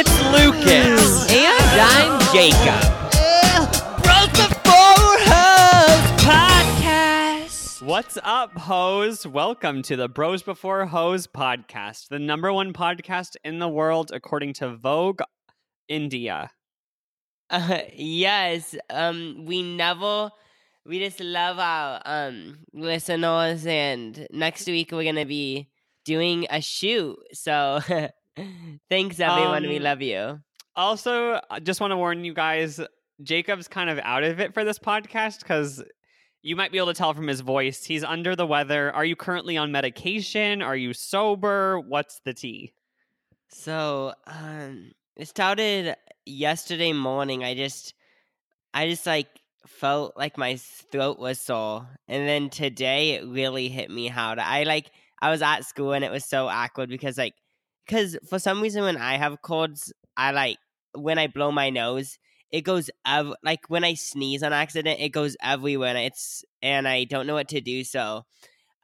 it's Lucas. And I'm Jacob. Bros Before Hoes Podcast. What's up, hoes? Welcome to the Bros Before Hoes podcast, the number one podcast in the world according to Vogue India. Uh, yes, um, we never, we just love our um listeners, and next week we're gonna be doing a shoot. So, thanks everyone. we Um, love you. Also, I just want to warn you guys Jacob's kind of out of it for this podcast because you might be able to tell from his voice. He's under the weather. Are you currently on medication? Are you sober? What's the tea? So, um, it started yesterday morning. I just, I just like felt like my throat was sore, and then today it really hit me hard. I like, I was at school and it was so awkward because like, because for some reason when I have colds, I like when I blow my nose, it goes ev- like when I sneeze on accident, it goes everywhere. And it's and I don't know what to do. So,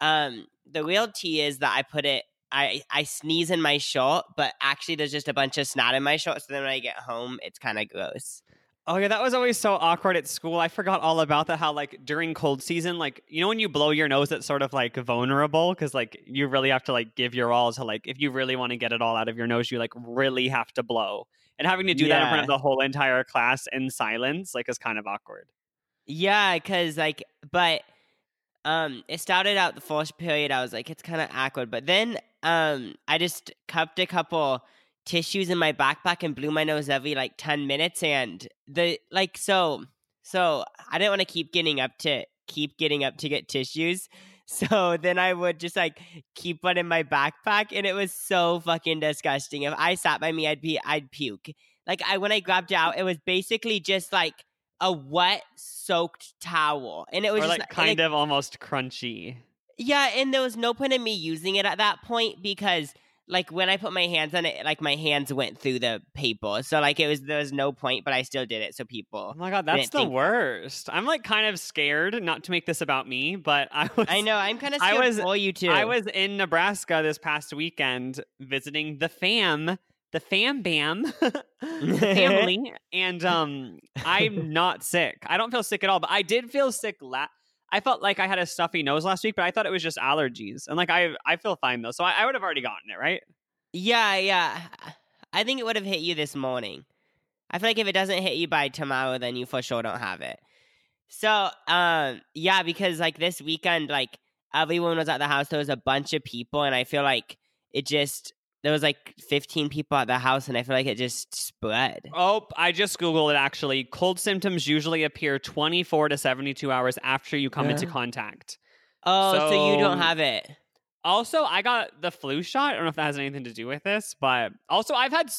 um, the real tea is that I put it I I sneeze in my short, but actually there's just a bunch of snot in my short. So then when I get home, it's kind of gross. Oh yeah, that was always so awkward at school. I forgot all about that. How like during cold season, like you know when you blow your nose, it's sort of like vulnerable because like you really have to like give your all to like if you really want to get it all out of your nose, you like really have to blow. And having to do that in front of the whole entire class in silence, like, is kind of awkward. Yeah, cause like, but um, it started out the first period. I was like, it's kind of awkward, but then um, I just cupped a couple tissues in my backpack and blew my nose every like ten minutes, and the like so so I didn't want to keep getting up to keep getting up to get tissues. So then I would just like keep one in my backpack, and it was so fucking disgusting. If I sat by me, I'd be I'd puke. Like I when I grabbed it out, it was basically just like a wet soaked towel, and it was Or just like kind of almost crunchy. yeah. And there was no point in me using it at that point because like when I put my hands on it, like my hands went through the paper, so like it was there was no point, but I still did it. So people. Oh my god, that's the think- worst. I'm like kind of scared not to make this about me, but I was I know I'm kind of I was- for you too. I was in Nebraska this past weekend visiting the fam, the fam bam, family, and um, I'm not sick. I don't feel sick at all, but I did feel sick. La- I felt like I had a stuffy nose last week, but I thought it was just allergies, and like I, I feel fine though, so I, I would have already gotten it, right? Yeah, yeah. I think it would have hit you this morning. I feel like if it doesn't hit you by tomorrow, then you for sure don't have it. So, um, yeah, because like this weekend, like everyone was at the house. There was a bunch of people, and I feel like it just there was like 15 people at the house, and I feel like it just spread. Oh, I just googled it. Actually, cold symptoms usually appear 24 to 72 hours after you come into contact. Oh, so, you don't have it. Also, I got the flu shot. I don't know if that has anything to do with this, but also I've had.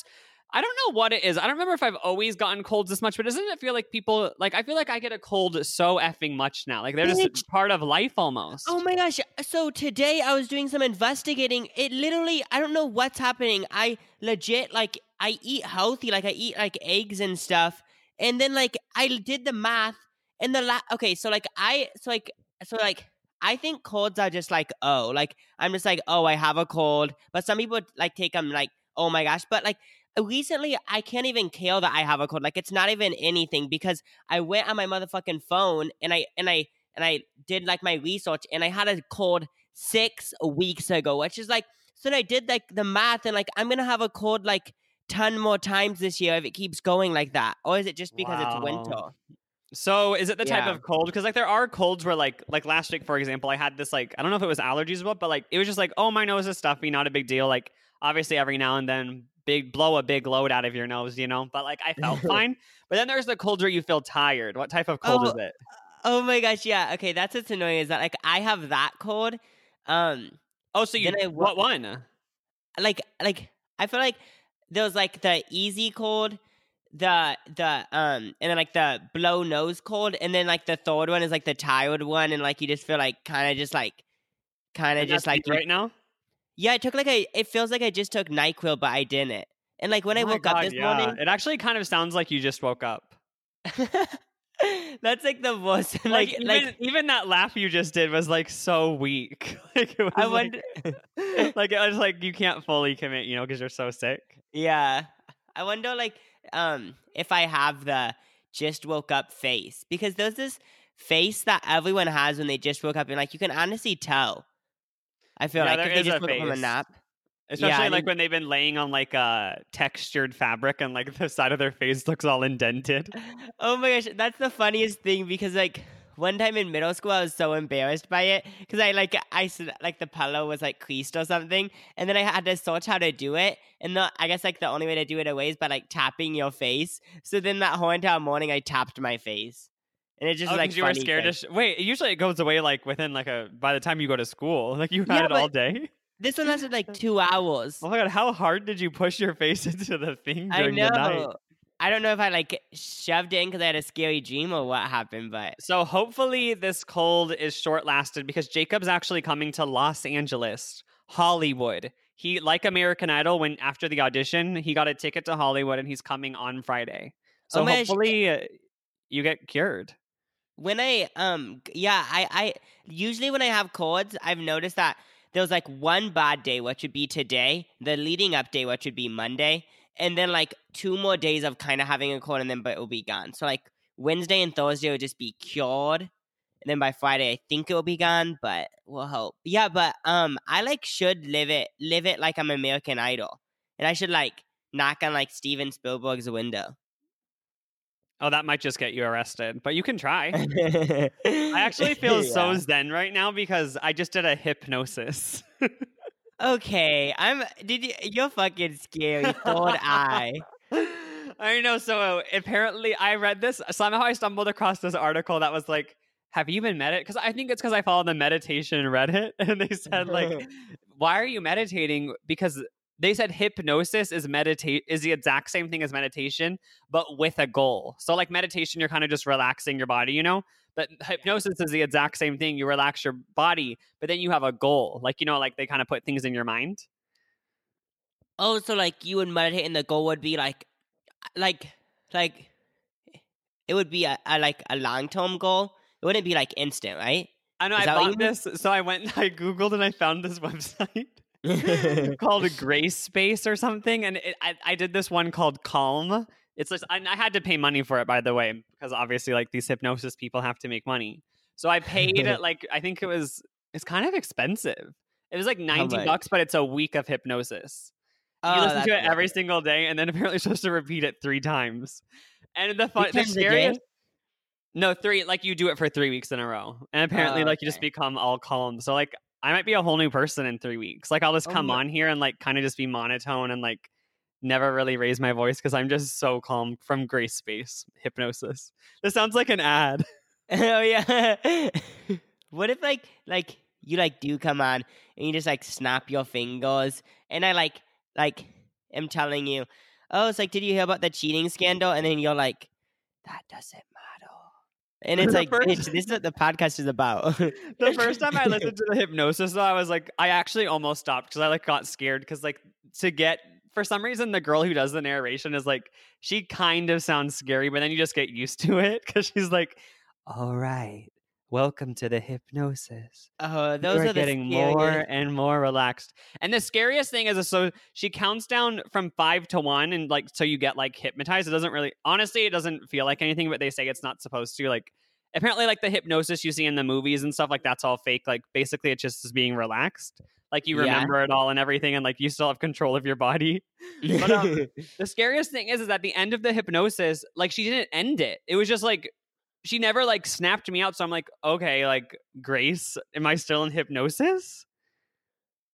I don't know what it is. I don't remember if I've always gotten colds this much, but doesn't it feel like people like I feel like I get a cold so effing much now? Like they're just part of life almost. Oh my gosh. So today I was doing some investigating. It literally, I don't know what's happening. I legit, like, I eat healthy. Like, I eat, like, eggs and stuff. And then, like, I did the math. And the la- okay, so, like, I, so, like, so, like, I think colds are just like, oh, like, I'm just like, oh, I have a cold. But some people, like, take them, like, oh my gosh. But, like, recently I can't even care that I have a cold. Like, it's not even anything because I went on my motherfucking phone and I, and I, and I did like my research and I had a cold six weeks ago, which is like so then I did like the math and like I'm gonna have a cold like ton more times this year if it keeps going like that. Or is it just because it's winter? So is it the type Yeah. of cold? Because like there are colds where like like last week, for example, I had this like I don't know if it was allergies or what, but like it was just like oh my nose is stuffy, not a big deal. Like obviously every now and then big blow a big load out of your nose, you know. But like I felt fine. But then there's the colds where you feel tired. What type of cold Oh, is it? Oh my gosh, yeah. Okay, that's what's annoying is that like I have that cold. Um Oh, so you I what one? like like I feel like there was like the easy cold, the the um and then like the blow nose cold, and then like the third one is like the tired one, and like you just feel like kind of just like kind of just like you right now. Yeah. I took like a it feels like I just took Nyquil, but I didn't. And like when I Oh my woke up this yeah. morning, it actually kind of sounds like you just woke up. that's like the worst. Like, like even, like even that laugh you just did was like so weak. like it was I like, wonder. like it was like you can't fully commit, you know, because you're so sick. yeah, I wonder like um if I have the just woke up face because there's this face that everyone has when they just woke up and like you can honestly tell. I feel Yeah, like there if they is a just woke up from a nap. Especially I like when they've been laying on like a textured fabric and like the side of their face looks all indented. Oh my gosh, that's the funniest thing because like one time in middle school I was so embarrassed by it because I like I like the pillow was like creased or something and then I had to search how to do it and the I guess like the only way to do it away is by like tapping your face. So then that whole entire morning I tapped my face and it just Oh, like you were scared to sh- wait. Usually it goes away like within like a by the time you go to school. Like you had Yeah, it all day. this one lasted like two hours. Oh my god, how hard did you push your face into the thing I during the night? I don't know if I like shoved it in because I had a scary dream or what happened, but So hopefully this cold is short lasted because Jacob's actually coming to Los Angeles, Hollywood. He like American Idol when after the audition, he got a ticket to Hollywood and he's coming on Friday. So Oh my gosh. hopefully uh, you get cured. When I um yeah, I I usually when I have colds, I've noticed that there's like one bad day, which would be today, the leading up day, which would be Monday, and then like two more days of kind of having a cold, and then but it will be gone. So like Wednesday and Thursday will just be cured, and then by Friday I think it will be gone, but we'll hope. Yeah, but um, I like should live it live it like I'm American Idol, and I should like knock on like Steven Spielberg's window. Oh, that might just get you arrested, but you can try. I actually feel so Yeah. zen right now because I just did a hypnosis. Okay, I'm. Did you? You're fucking scary. Third eye. I know. So apparently, I read this. Somehow, I stumbled across this article that was like, "Have you been medit?" Because I think it's because I follow the meditation Reddit, and they said like, "Why are you meditating?" Because they said hypnosis is meditate is the exact same thing as meditation, but with a goal. So like meditation, you're kind of just relaxing your body, you know. But hypnosis is the exact same thing. You relax your body, but then you have a goal. Like you know, like they kind of put things in your mind. Oh, so like you would meditate, and the goal would be like, like, like, it would be a, a like a long term goal. It wouldn't be like instant, right? I know Is I bought this, so I went and I googled and I found this website called Grace Space or something, and it, I I did this one called Calm. It's just and I had to pay money for it, by the way, because obviously like these hypnosis people have to make money. So I paid like I think it was it's kind of expensive. It was like ninety bucks, but it's a week of hypnosis. You Oh, listen to it every single day, and then apparently supposed to repeat it three times. And the fun, the times a day? scariest. No, three. Like you do it for three weeks in a row, and apparently, Oh, like you just become all calm. So, like, I might be a whole new person in three weeks. Like, I'll just Oh come my- on here and like kind of just be monotone and like never really raise my voice because I'm just so calm from Grace Space hypnosis. This sounds like an ad. oh yeah. what if like like you like do come on and you just like snap your fingers and I like like am telling you, oh, it's like, did you hear about the cheating scandal? And then you're like, that doesn't matter. And it's The like, first- bitch, this is what the podcast is about. the first time I listened to the hypnosis, though, I was like, I actually almost stopped because I like got scared because like to get for some reason the girl who does the narration is like she kind of sounds scary, but then you just get used to it because she's like, "All right, welcome to the hypnosis." Oh, those You're are the getting more and more relaxed. And the scariest thing is, so she counts down from five to one, and like, so you get like hypnotized. It doesn't really, honestly, it doesn't feel like anything, but they say it's not supposed to. Like, apparently, like the hypnosis you see in the movies and stuff, like that's all fake. Like, basically, it just is being relaxed. Like, you Yeah. remember it all and everything, and like you still have control of your body. But, um, The scariest thing is, is at the end of the hypnosis, like she didn't end it. It was just like she never like snapped me out. So I'm like, okay, like Grace, am I still in hypnosis?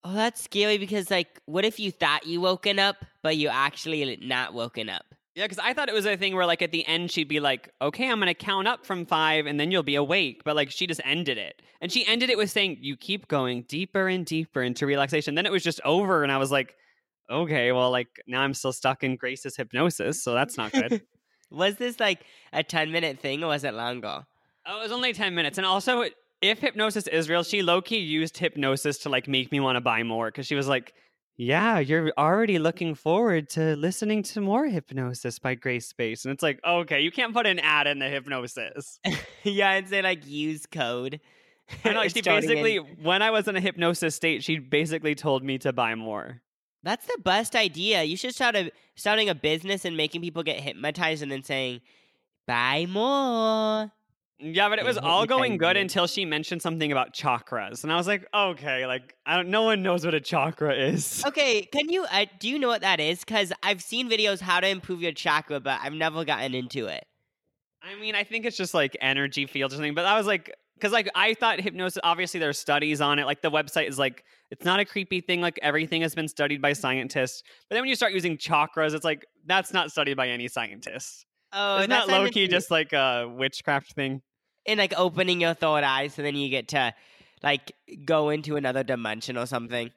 oh, that's scary because like, what if you thought you woken up, but you actually not woken up? Yeah, because I thought it was a thing where like at the end she'd be like, okay, I'm gonna count up from five and then you'll be awake. But like she just ended it. And she ended it with saying, You keep going deeper and deeper into relaxation. Then it was just over, and I was like, Okay, well, like now I'm still stuck in Grace's hypnosis, so that's not good. was this like a 10 minute thing or was it longer? Oh, it was only 10 minutes. And also, if hypnosis is real, she low key used hypnosis to like make me want to buy more because she was like, Yeah, you're already looking forward to listening to more hypnosis by Grace Space. And it's like, okay, you can't put an ad in the hypnosis. yeah, and say like use code. I know, she starting in- basically, when I was in a hypnosis state, she basically told me to buy more. That's the best idea. You should start a starting a business and making people get hypnotized and then saying, "Buy more." Yeah, but it was all going good until she mentioned something about chakras, and I was like, okay, like I don't. No one knows what a chakra is. Okay, can you uh, do you know what that is? Because I've seen videos how to improve your chakra, but I've never gotten into it. I mean, I think it's just like energy fields or something. But I was like, because like I thought hypnosis. Obviously, there's studies on it. Like the website is like, it's not a creepy thing. Like everything has been studied by scientists. But then when you start using chakras, it's like that's not studied by any scientists. Oh, Isn't that not low key just like a witchcraft thing? in like opening your third eye, so then you get to like go into another dimension or something.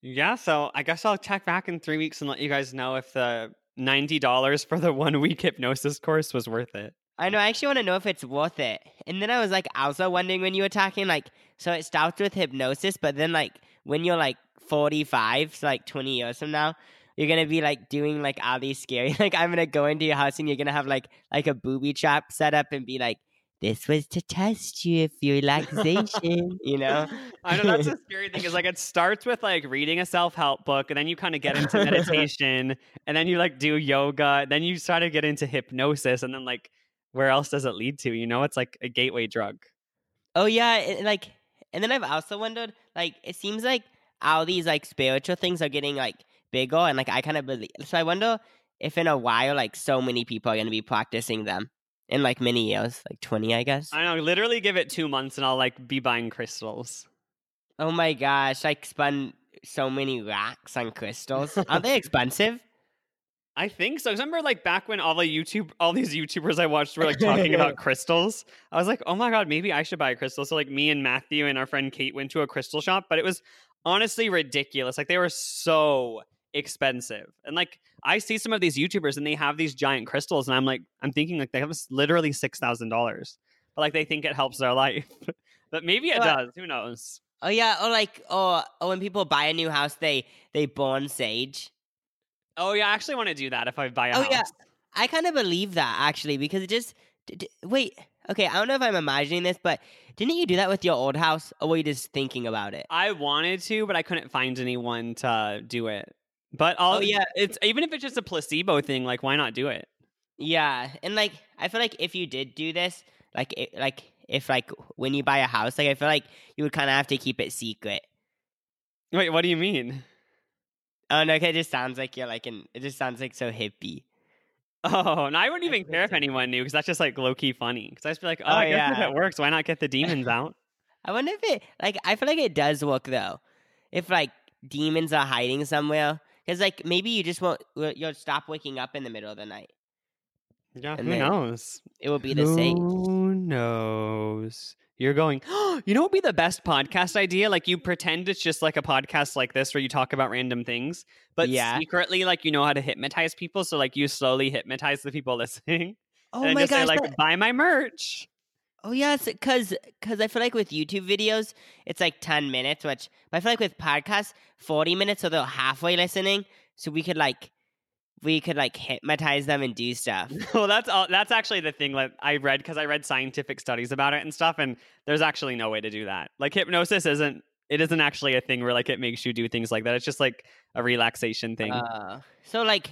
Yeah. So I guess I'll check back in three weeks and let you guys know if the ninety dollars for the one week hypnosis course was worth it. I know. I actually want to know if it's worth it. And then I was like also wondering when you were talking, like, so it starts with hypnosis, but then like when you're like 45, so like 20 years from now, you're gonna be like doing like all these scary. Like I'm gonna go into your house and you're gonna have like like a booby trap set up and be like, this was to test you for relaxation, you know? I know that's a scary thing is like it starts with like reading a self help book, and then you kind of get into meditation, and then you like do yoga, then you start to get into hypnosis, and then like where else does it lead to? You know, it's like a gateway drug. Oh yeah, and, like, and then I've also wondered, like, it seems like all these like spiritual things are getting like bigger, and like I kind of believe. So I wonder if in a while, like, so many people are going to be practicing them in like many years, like twenty, I guess. I know. Literally, give it two months, and I'll like be buying crystals. Oh my gosh, like spend so many racks on crystals. Aren't they expensive? I think so. 'Cause Remember, like back when all the YouTube, all these YouTubers I watched were like talking about crystals. I was like, oh my god, maybe I should buy a crystal. So like me and Matthew and our friend Kate went to a crystal shop, but it was honestly ridiculous. Like they were so expensive, and like I see some of these YouTubers and they have these giant crystals, and I'm like, I'm thinking like they have literally six thousand dollars, but like they think it helps their life. but maybe it Well, does. Who knows? Oh yeah, or like, or, or when people buy a new house, they they burn sage. Oh yeah, I actually want to do that if I buy a oh, house. Oh, house. yeah. I kind of believe that actually because it just d- d- wait. Okay, I don't know if I'm imagining this, but didn't you do that with your old house, or were you just thinking about it? I wanted to, but I couldn't find anyone to do it. But I'll, Oh, yeah. it's even if it's just a placebo thing, like why not do it? Yeah, and like I feel like if you did do this, like it, like if like when you buy a house, like I feel like you would kind of have to keep it secret. Wait, what do you mean? Oh no, 'cause it just sounds like you're like an. It just sounds like so hippie. Oh, and I wouldn't even care if anyone knew because that's just like low key funny. Because I just be like, oh, Oh, I guess if yeah. it works, why not get the demons out? I wonder if it like I feel like it does work though. If like demons are hiding somewhere, because like maybe you just won't you'll stop waking up in the middle of the night. Yeah, And who knows? It will be the same. Who knows? You're going, you know what would be the best podcast idea? Like you pretend it's just like a podcast like this where you talk about random things, but Yeah. secretly like you know how to hypnotize people. So like you slowly hypnotize the people listening. Oh and my just say like that- buy my merch. oh yes, because because I feel like with YouTube videos it's like ten minutes, which but I feel like with podcasts forty minutes, so they're halfway listening. So we could like we could like hypnotize them and do stuff. well, that's all. That's actually the thing that I read because I read scientific studies about it and stuff, and there's actually no way to do that. Like hypnosis isn't. It isn't actually a thing where like it makes you do things like that. It's just like a relaxation thing. Uh, so like,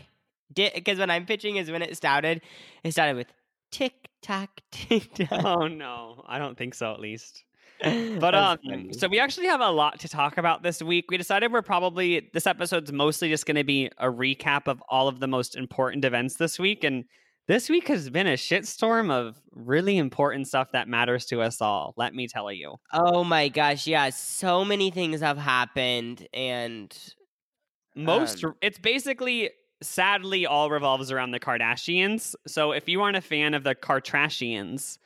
because when I'm pitching is when it started. It started with tick tock tick tock. oh no, I don't think so. At least. But um, so we actually have a lot to talk about this week. We decided we're probably this episode's mostly just going to be a recap of all of the most important events this week, and this week has been a shitstorm of really important stuff that matters to us all. Let me tell you. oh my gosh, yeah, so many things have happened, and Most, Um, it's basically sadly all revolves around the Kardashians. So if you aren't a fan of the Kardashians,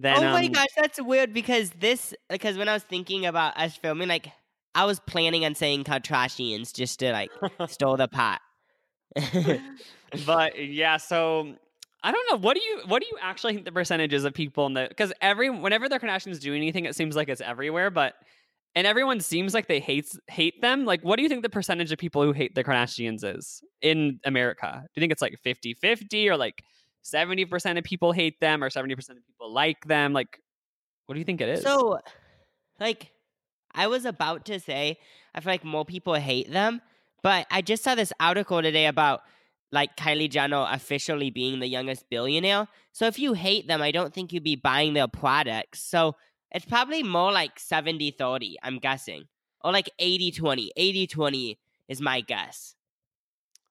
then oh my um, gosh, that's weird because this because when I was thinking about us filming, like I was planning on saying Kardashians just to like stir the pot. but yeah, so I don't know. What do you what do you actually think the percentages of people in the because every whenever the Kardashians do anything, it seems like it's everywhere, but and everyone seems like they hate hate them. Like, what do you think the percentage of people who hate the Kardashians is in America? Do you think it's like 50-50 or like 70% of people hate them or 70% of people like them? Like, what do you think it is? So, like, I was about to say, I feel like more people hate them, But I just saw this article today about like Kylie Jenner officially being the youngest billionaire. So if you hate them, I don't think you'd be buying their products. So it's probably more like 70 30, I'm guessing. Or like 80 20. 80 20 is my guess.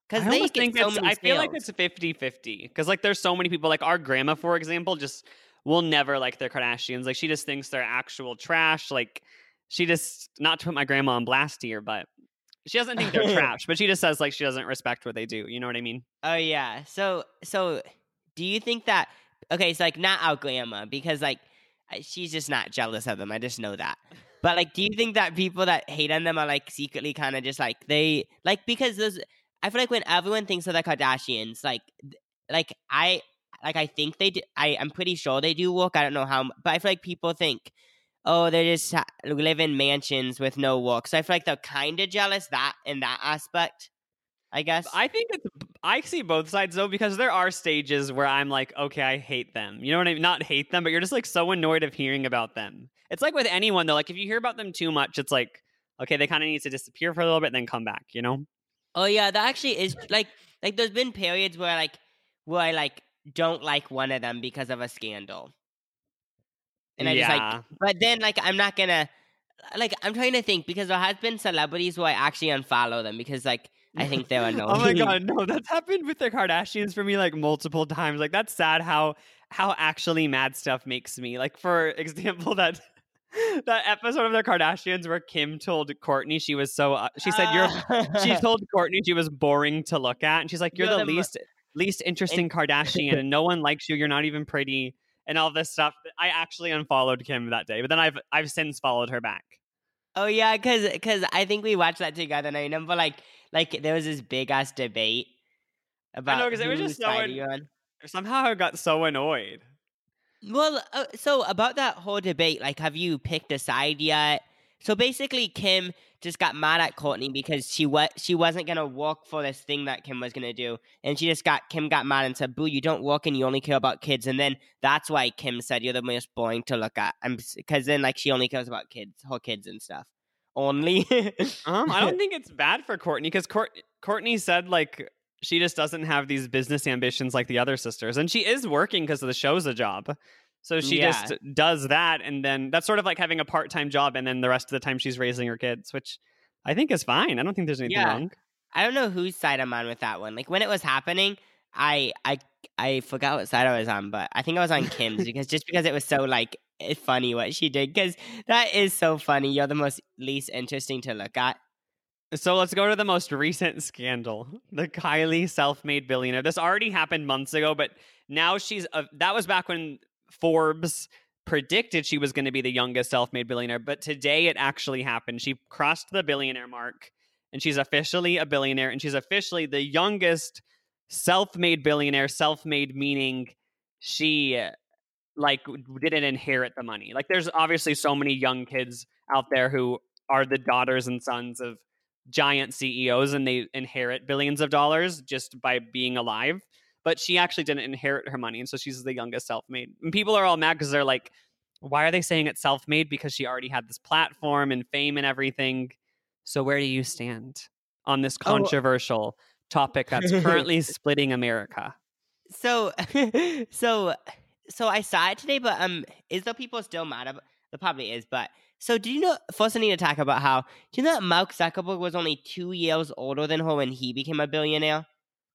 Because they almost think so it's, I feel like it's 50 50. Because like there's so many people, like our grandma, for example, just will never like their Kardashians. Like she just thinks they're actual trash. Like she just, not to put my grandma on blast here, but she doesn't think they're trash, but she just says like she doesn't respect what they do. You know what I mean? Oh yeah. So so do you think that okay, it's like not our grandma because like she's just not jealous of them. I just know that. But like, do you think that people that hate on them are like secretly kind of just like they like because there's I feel like when everyone thinks of the Kardashians, like like I like I think they do, I I'm pretty sure they do work. I don't know how, but I feel like people think oh, they just live in mansions with no work. So I feel like they're kind of jealous that in that aspect. I guess. I think it's. I see both sides though because there are stages where I'm like, okay, I hate them. You know what I mean? Not hate them, but you're just like so annoyed of hearing about them. It's like with anyone though. Like if you hear about them too much, it's like, okay, they kind of need to disappear for a little bit, then come back. You know? Oh yeah, that actually is like like. There's been periods where like where I like don't like one of them because of a scandal. And I yeah. just like, but then like I'm not gonna uh, like I'm trying to think because there has been celebrities who I actually unfollow them because like I think they're annoying. oh my god, no, that's happened with the Kardashians for me like multiple times. Like that's sad how how actually mad stuff makes me. Like for example, that that episode of the Kardashians where Kim told Kourtney she was so uh, she said you're she told Kourtney she was boring to look at and she's like you're, you're the, the, least least interesting Kardashian and no one likes you. You're not even pretty and all this stuff. I actually unfollowed Kim that day, but then I've I've since followed her back. Oh yeah, because because I think we watched that together, and I remember like like there was this big ass debate about. I know because it was just so. An- somehow I got so annoyed. Well, uh, so about that whole debate, like, have you picked a side yet? So basically, Kim just got mad at Kourtney because she was she wasn't gonna work for this thing that Kim was gonna do, and she just got Kim got mad and said, "Boo, you don't work and you only care about kids." And then that's why Kim said you're the most boring to look at, because then like she only cares about kids, her kids and stuff. Only. um, I don't think it's bad for Kourtney because Court- Kourtney said like she just doesn't have these business ambitions like the other sisters, and she is working because the show's a job. So she yeah. just does that, and then that's sort of like having a part time job, and then the rest of the time she's raising her kids, which I think is fine. I don't think there's anything yeah. wrong. I don't know whose side I'm on with that one. Like when it was happening, I I I forgot what side I was on, but I think I was on Kim's because just because it was so like funny what she did because that is so funny. You're the most least interesting to look at. So let's go to the most recent scandal, the Kylie self-made billionaire. This already happened months ago, but now she's a, that was back when Forbes predicted she was going to be the youngest self-made billionaire, but today it actually happened. She crossed the billionaire mark and she's officially a billionaire and she's officially the youngest self-made billionaire, self-made meaning she like didn't inherit the money. Like there's obviously so many young kids out there who are the daughters and sons of giant CEOs and they inherit billions of dollars just by being alive but she actually didn't inherit her money, and so she's the youngest self-made. And people are all mad because they're like, "Why are they saying it's self-made? Because she already had this platform and fame and everything." So where do you stand on this oh, controversial oh. topic that's currently splitting America? So, so, so I saw it today, but um, is the people still mad about? There probably is, but so do you know? First, I need to talk about how do you know that Mark Zuckerberg was only two years older than her when he became a billionaire?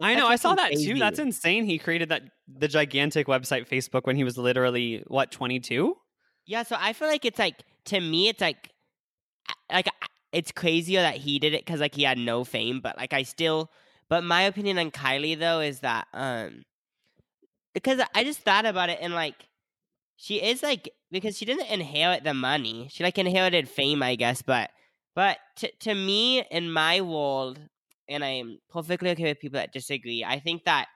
I know. I saw that too. That's insane. He created that the gigantic website Facebook when he was literally what twenty two. Yeah. So I feel like it's like to me, it's like like it's crazier that he did it because like he had no fame, but like I still. But my opinion on Kylie though is that um because I just thought about it and like she is like because she didn't inherit the money. She like inherited fame, I guess, but but to to me in my world, and I'm perfectly okay with people that disagree. I think that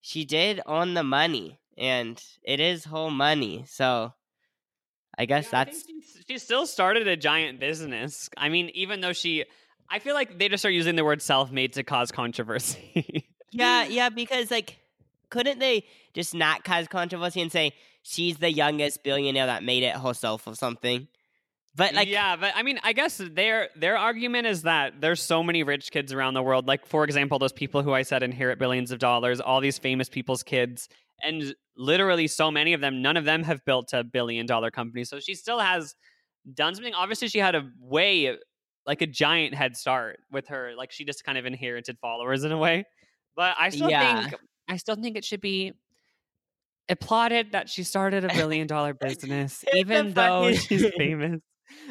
she did own the money, and it is whole money. So I guess yeah, that's. I she still started a giant business. I mean, even though she, I feel like they just are using the word self-made to cause controversy. yeah, yeah, because like, couldn't they just not cause controversy and say she's the youngest billionaire that made it herself or something? But like, yeah, but I mean, I guess their their argument is that there's so many rich kids around the world. Like, for example, those people who I said inherit billions of dollars, all these famous people's kids, and literally so many of them, none of them have built a billion dollar company. So she still has done something. Obviously, she had a way like a giant head start with her. Like she just kind of inherited followers in a way. But I still Yeah. think I still think it should be applauded that she started a billion dollar business, even though she's famous.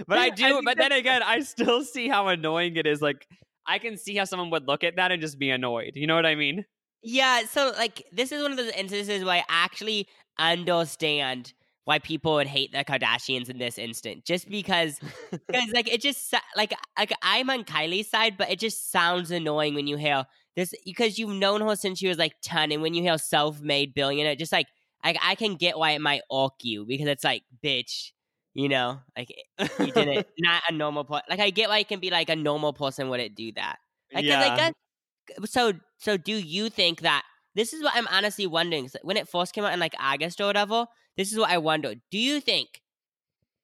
But I I do. think but then again, I still see how annoying it is. Like I can see how someone would look at that and just be annoyed. You know what I mean? Yeah, so like this is one of those instances where I actually understand why people would hate the Kardashians in this instant, just because, because like it just like like I'm on Kylie's side, but it just sounds annoying when you hear this because you've known her since she was like ten, and when you hear self-made billionaire, just like I I can get why it might irk you because it's like bitch, you know, like eh, you didn't not a normal person. Like I get why it can be like a normal person wouldn't do that. Like, yeah. guess, so so do you think that this is what I'm honestly wondering so when it first came out in like August or whatever? This is what I wonder. Do you think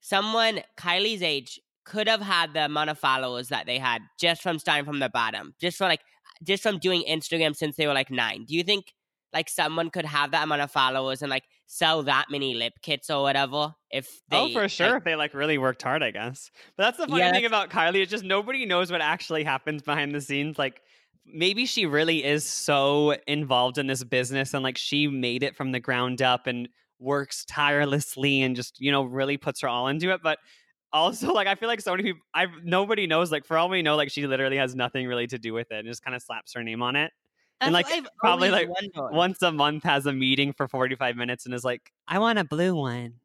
someone Kylie's age could have had the amount of followers that they had just from starting from the bottom, just for like just from doing Instagram since they were like nine? Do you think like someone could have that amount of followers and like sell that many lip kits or whatever if oh, they oh, for like- sure. if they like really worked hard, I guess. But that's the funny Yeah, thing about Kylie. It's just nobody knows what actually happens behind the scenes. Like maybe she really is so involved in this business and like she made it from the ground up and works tirelessly and just you know really puts her all into it. But also like I feel like so many people I nobody knows like for all we know like she literally has nothing really to do with it and just kind of slaps her name on it. That's and, like, probably, like, wondered. Once a month has a meeting for 45 minutes and is like, I want a blue one.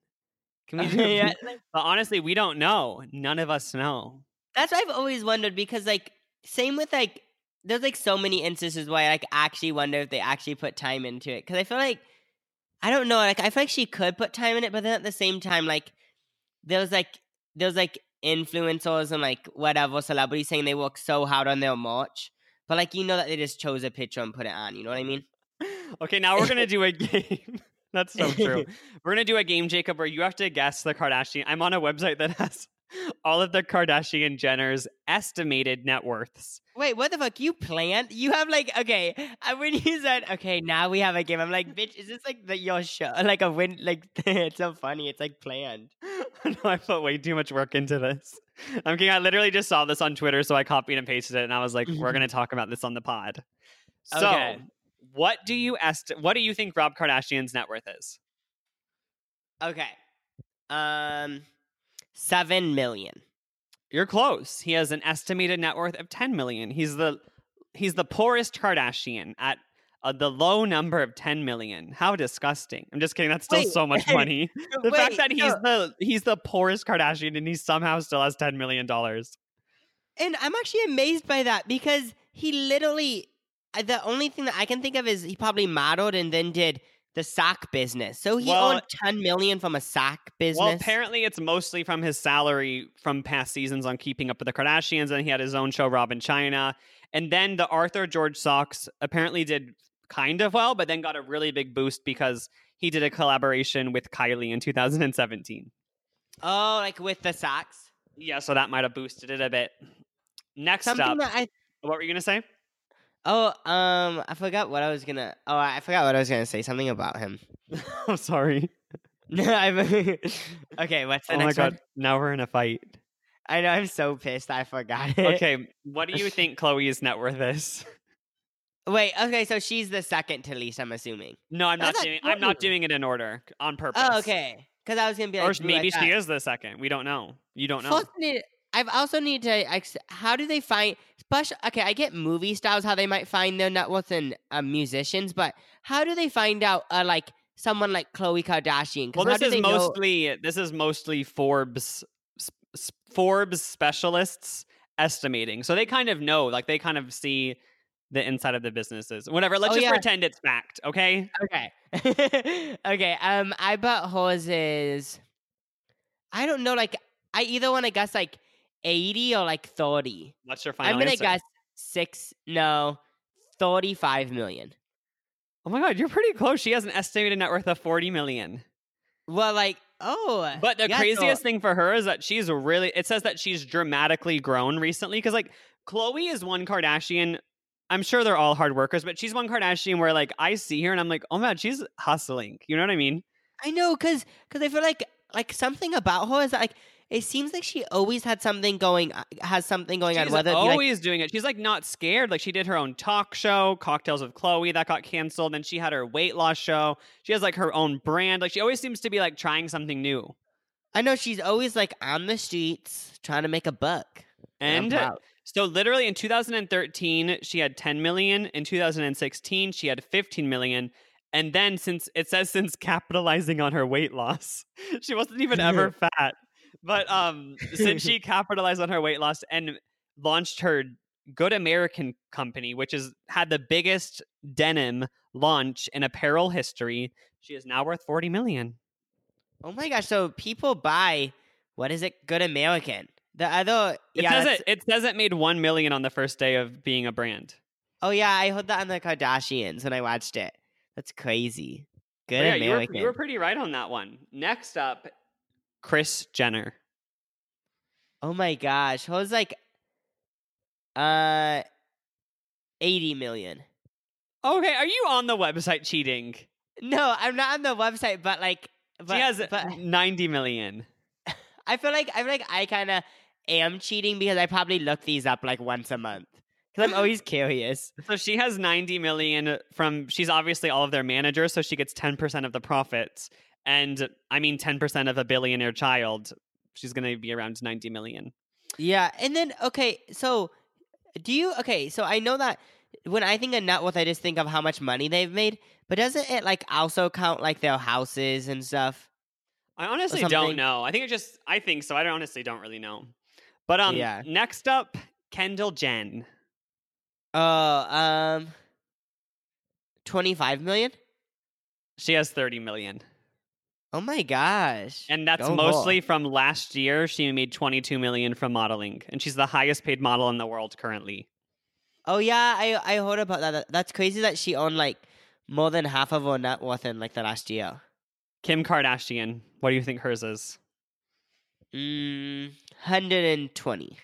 Can we do Yeah, But honestly, we don't know. None of us know. That's what I've always wondered because like same with like there's like so many instances where I like actually wonder if they actually put time into it because I feel like I don't know like I feel like she could put time in it but then at the same time like there's like there's like influencers and like whatever celebrities saying they work so hard on their merch but like you know that they just chose a picture and put it on you know what I mean Okay, now we're gonna do a game. That's so true. We're gonna do a game, Jacob, where you have to guess the Kardashian. I'm on a website that has all of the Kardashian Jenners' estimated net worths. Wait, what the fuck? You planned? You have like okay. I when you said okay, now we have a game. I'm like, bitch, is this like the your show? Like a win? Like it's so funny. It's like planned. no, I put way too much work into this. I'm kidding. I literally just saw this on Twitter, so I copied and pasted it, and I was like, "We're gonna talk about this on the pod." So, Okay. what do you est- What do you think Rob Kardashian's net worth is? Okay. Um, seven million. You're close. He has an estimated net worth of 10 million. He's the he's the poorest Kardashian at uh, the low number of 10 million. How disgusting. I'm just kidding. That's still Wait, so much money. The Wait, fact that he's no, the he's the poorest Kardashian and he somehow still has 10 million dollars. and I'm actually amazed by that because he literally. The only thing that I can think of is he probably modeled and then did the sock business. So he Well- owned ten million from a sock business. Well, apparently it's mostly from his salary from past seasons on Keeping Up with the Kardashians, and he had his own show, Rob in Chyna. And then the Arthur George Socks apparently did kind of well, but then got a really big boost because he did a collaboration with Kylie in 2017. oh, like with the socks. Yeah, so that might have boosted it a bit. Next Something up, I what were you gonna say? Oh, um, I forgot what I was gonna. Oh, I forgot what I was gonna say. Something about him. I'm sorry. Okay, what's the next oh my god, one? now we're in a fight. I know. I'm so pissed. I forgot it. Okay, what do you think Khloe's net worth is? Wait. Okay. So she's the second to least. I'm assuming. No, I'm I not doing. I'm not doing it in order on purpose. Oh, okay. Because I was gonna be like, or maybe she is the second. We don't know. You don't know. First need- I've also need to. How do they find special? Okay, I get movie stars how they might find their net worth and uh, musicians, but how do they find out? Uh, like someone like Khloe Kardashian. Well, this is they know- mostly this is mostly Forbes Forbes specialists estimating. So they kind of know, like they kind of see the inside of the businesses. Whatever. Let's Oh, just yeah. pretend it's fact, okay? Okay. okay. Um, I bought hers is. I don't know. Like, I either want to guess like eighty or like thirty. What's your final I'm gonna answer? guess six. No, thirty-five million. Oh my god, you're pretty close. She has an estimated net worth of 40 million. Well, like, oh. But the yeah, so- craziest thing for her is that she's really. It says that she's dramatically grown recently because like Khloe is one Kardashian. I'm sure they're all hard workers, but she's one Kardashian where like I see her and I'm like, oh man, she's hustling. You know what I mean? I know, cause, cause I feel like, like something about her is that, like, it seems like she always had something going, uh, has something going on. She's Whether it be, like, always doing it. She's like not scared. Like she did her own talk show, Kocktails with Khloé, that got canceled. Then she had her weight loss show. She has like her own brand. Like she always seems to be like trying something new. I know she's always like on the streets trying to make a buck. And so literally in 2013, she had 10 million. In 2016, she had 15 million. And then since it says since capitalizing on her weight loss, she wasn't even ever fat. But um since she capitalized on her weight loss and launched her Good American company, which has had the biggest denim launch in apparel history, she is now worth 40 million. oh my gosh! So people buy what is it? Good American. The other, It yeah. says it, it says it made 1 million on the first day of being a brand. Oh yeah, I heard that on the Kardashians when I watched it. That's crazy. Good Oh, yeah, you were, American. you were pretty right on that one. Next up, Kris Jenner. Oh my gosh, was like, uh, eighty million. Okay, are you on the website cheating? No, I'm not on the website, but like, but, she has but 90 million. I feel like I feel like I kind of am cheating because I probably look these up like once a month because I'm always curious. So she has 90 million from she's obviously all of their managers, so she gets 10% of the profits. And I mean 10% of a billionaire child, she's going to be around 90 million. Yeah, and then okay, so do you okay? So I know that when I think of net worth, I just think of how much money they've made, but doesn't it like also count like their houses and stuff? I honestly don't know. I think it just I think so. I don't- honestly don't really know. But um Yeah. next up, Kendall Jen. Oh, um, twenty five million. She has 30 million. Oh my gosh! And that's Go mostly more. from last year. She made 22 million from modeling, and she's the highest paid model in the world currently. Oh yeah, I I heard about that. That- That's crazy that she owned like more than half of her net worth in like the last year. Kim Kardashian, what do you think hers is? Mm, hundred and twenty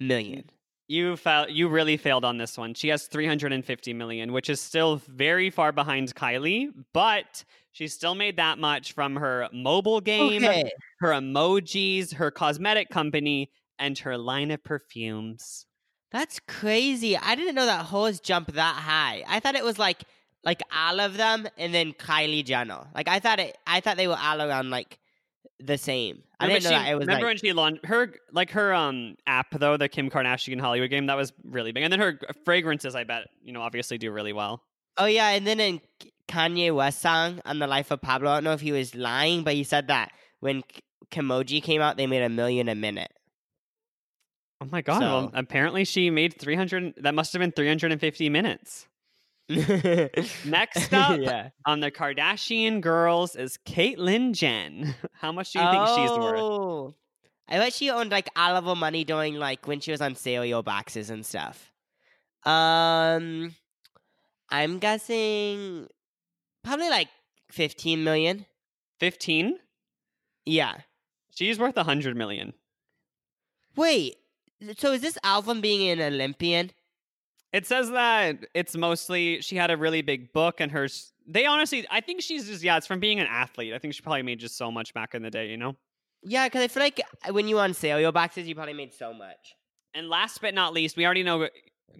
million. You fail, you really failed on this one. She has 350 million, which is still very far behind Kylie, but she still made that much from her mobile game, Okay. her emojis, her cosmetic company, and her line of perfumes. That's crazy. I didn't know that hers jumped that high. I thought it was like like all of them and then Kylie Jenner. Like I thought it I thought they were all around like the same. I Remember didn't know she- that it was remember like when she launched her like her um app though, the Kim Kardashian Hollywood game, that was really big. And then her fragrances, I bet, you know, obviously do really well. Oh yeah, and then in Kanye West song on the life of Pablo, I don't know if he was lying, but he said that when Kimoji came out, they made a million a minute. Oh my god! Well, apparently she made 300. That must have been 350 minutes. Next up yeah. on the Kardashian girls is Caitlyn Jen. How much do you think she's worth? Oh. I bet she owned like all of her money during like when she was on cereal boxes and stuff. Um, I'm guessing probably like fifteen million. 15. Yeah. She's worth 100 million. Wait. So is this album being an Olympian? It says that it's mostly she had a really big book and her. They honestly, I think she's just yeah. It's from being an athlete. I think she probably made just so much back in the day, you know. Yeah, because I feel like uh, when you on your boxes, you probably made so much. And last but not least, we already know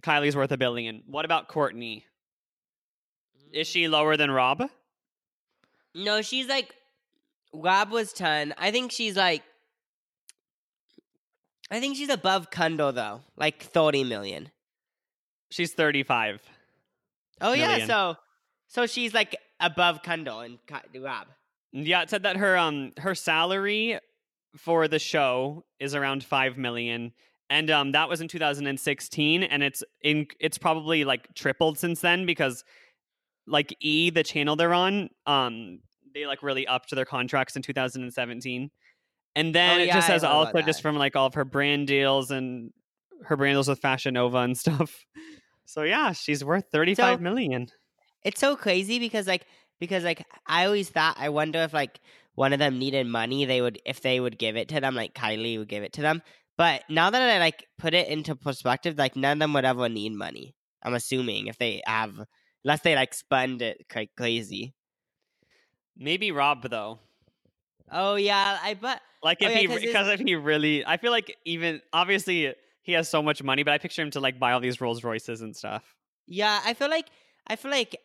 Kylie's worth a billion. What about Kourtney? Is mm. she lower than Rob? No, she's like Rob was ten. I think she's like I think she's above Kendall though, like thirty million. She's 35. Oh yeah, so so she's like above Kendall and Rob. Yeah, it said that her um her salary for the show is around five million, and um that was in 2016, and it's in it's probably like tripled since then because like E the channel they're on um they like really upped their contracts in 2017, and then Oh, it just says also just from like all of her brand deals and her brand deals with Fashion Nova and stuff. So yeah, she's worth thirty-five So- million. It's so crazy because like because like I always thought I wonder if like one of them needed money, they would if they would give it to them, like Kylie would give it to them. But now that I like put it into perspective, like none of them would ever need money. I'm assuming if they have, unless they like spend it cra- crazy. Maybe Rob though. Oh yeah, I but Like Oh, if yeah, he 'cause his- because if he really, I feel like even obviously he has so much money, but I picture him to like buy all these Rolls Royces and stuff. Yeah, I feel like I feel like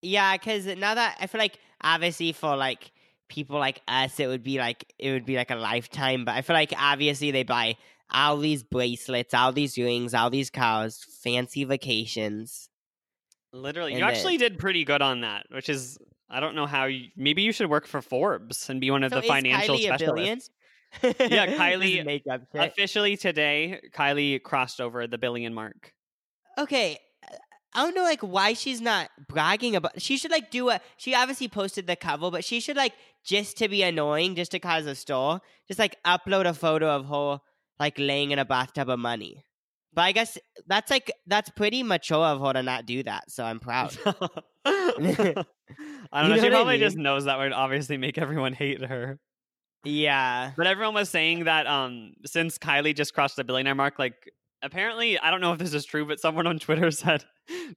yeah, because now that I feel like obviously for like people like us, it would be like it would be like a lifetime. But I feel like obviously they buy all these bracelets, all these rings, all these cars, fancy vacations. Literally, And you actually did pretty good on that, which is I don't know how you. Maybe you should work for Forbes and be one of So the financial Kylie specialists. Yeah, Kylie- makeup shit. Officially today, Kylie crossed over the billion mark. okay uh, i don't know like why she's not bragging about she should like do a she obviously posted the cover but she should like just to be annoying just to cause a store just like upload a photo of her like laying in a bathtub of money but i guess that's like that's pretty mature of her to not do that so i'm proud I don't You know. know She what I probably just knows that would obviously make everyone hate her. Yeah But everyone was saying that um since Kylie just crossed the billionaire mark, like apparently I don't know if this is true, but someone on Twitter said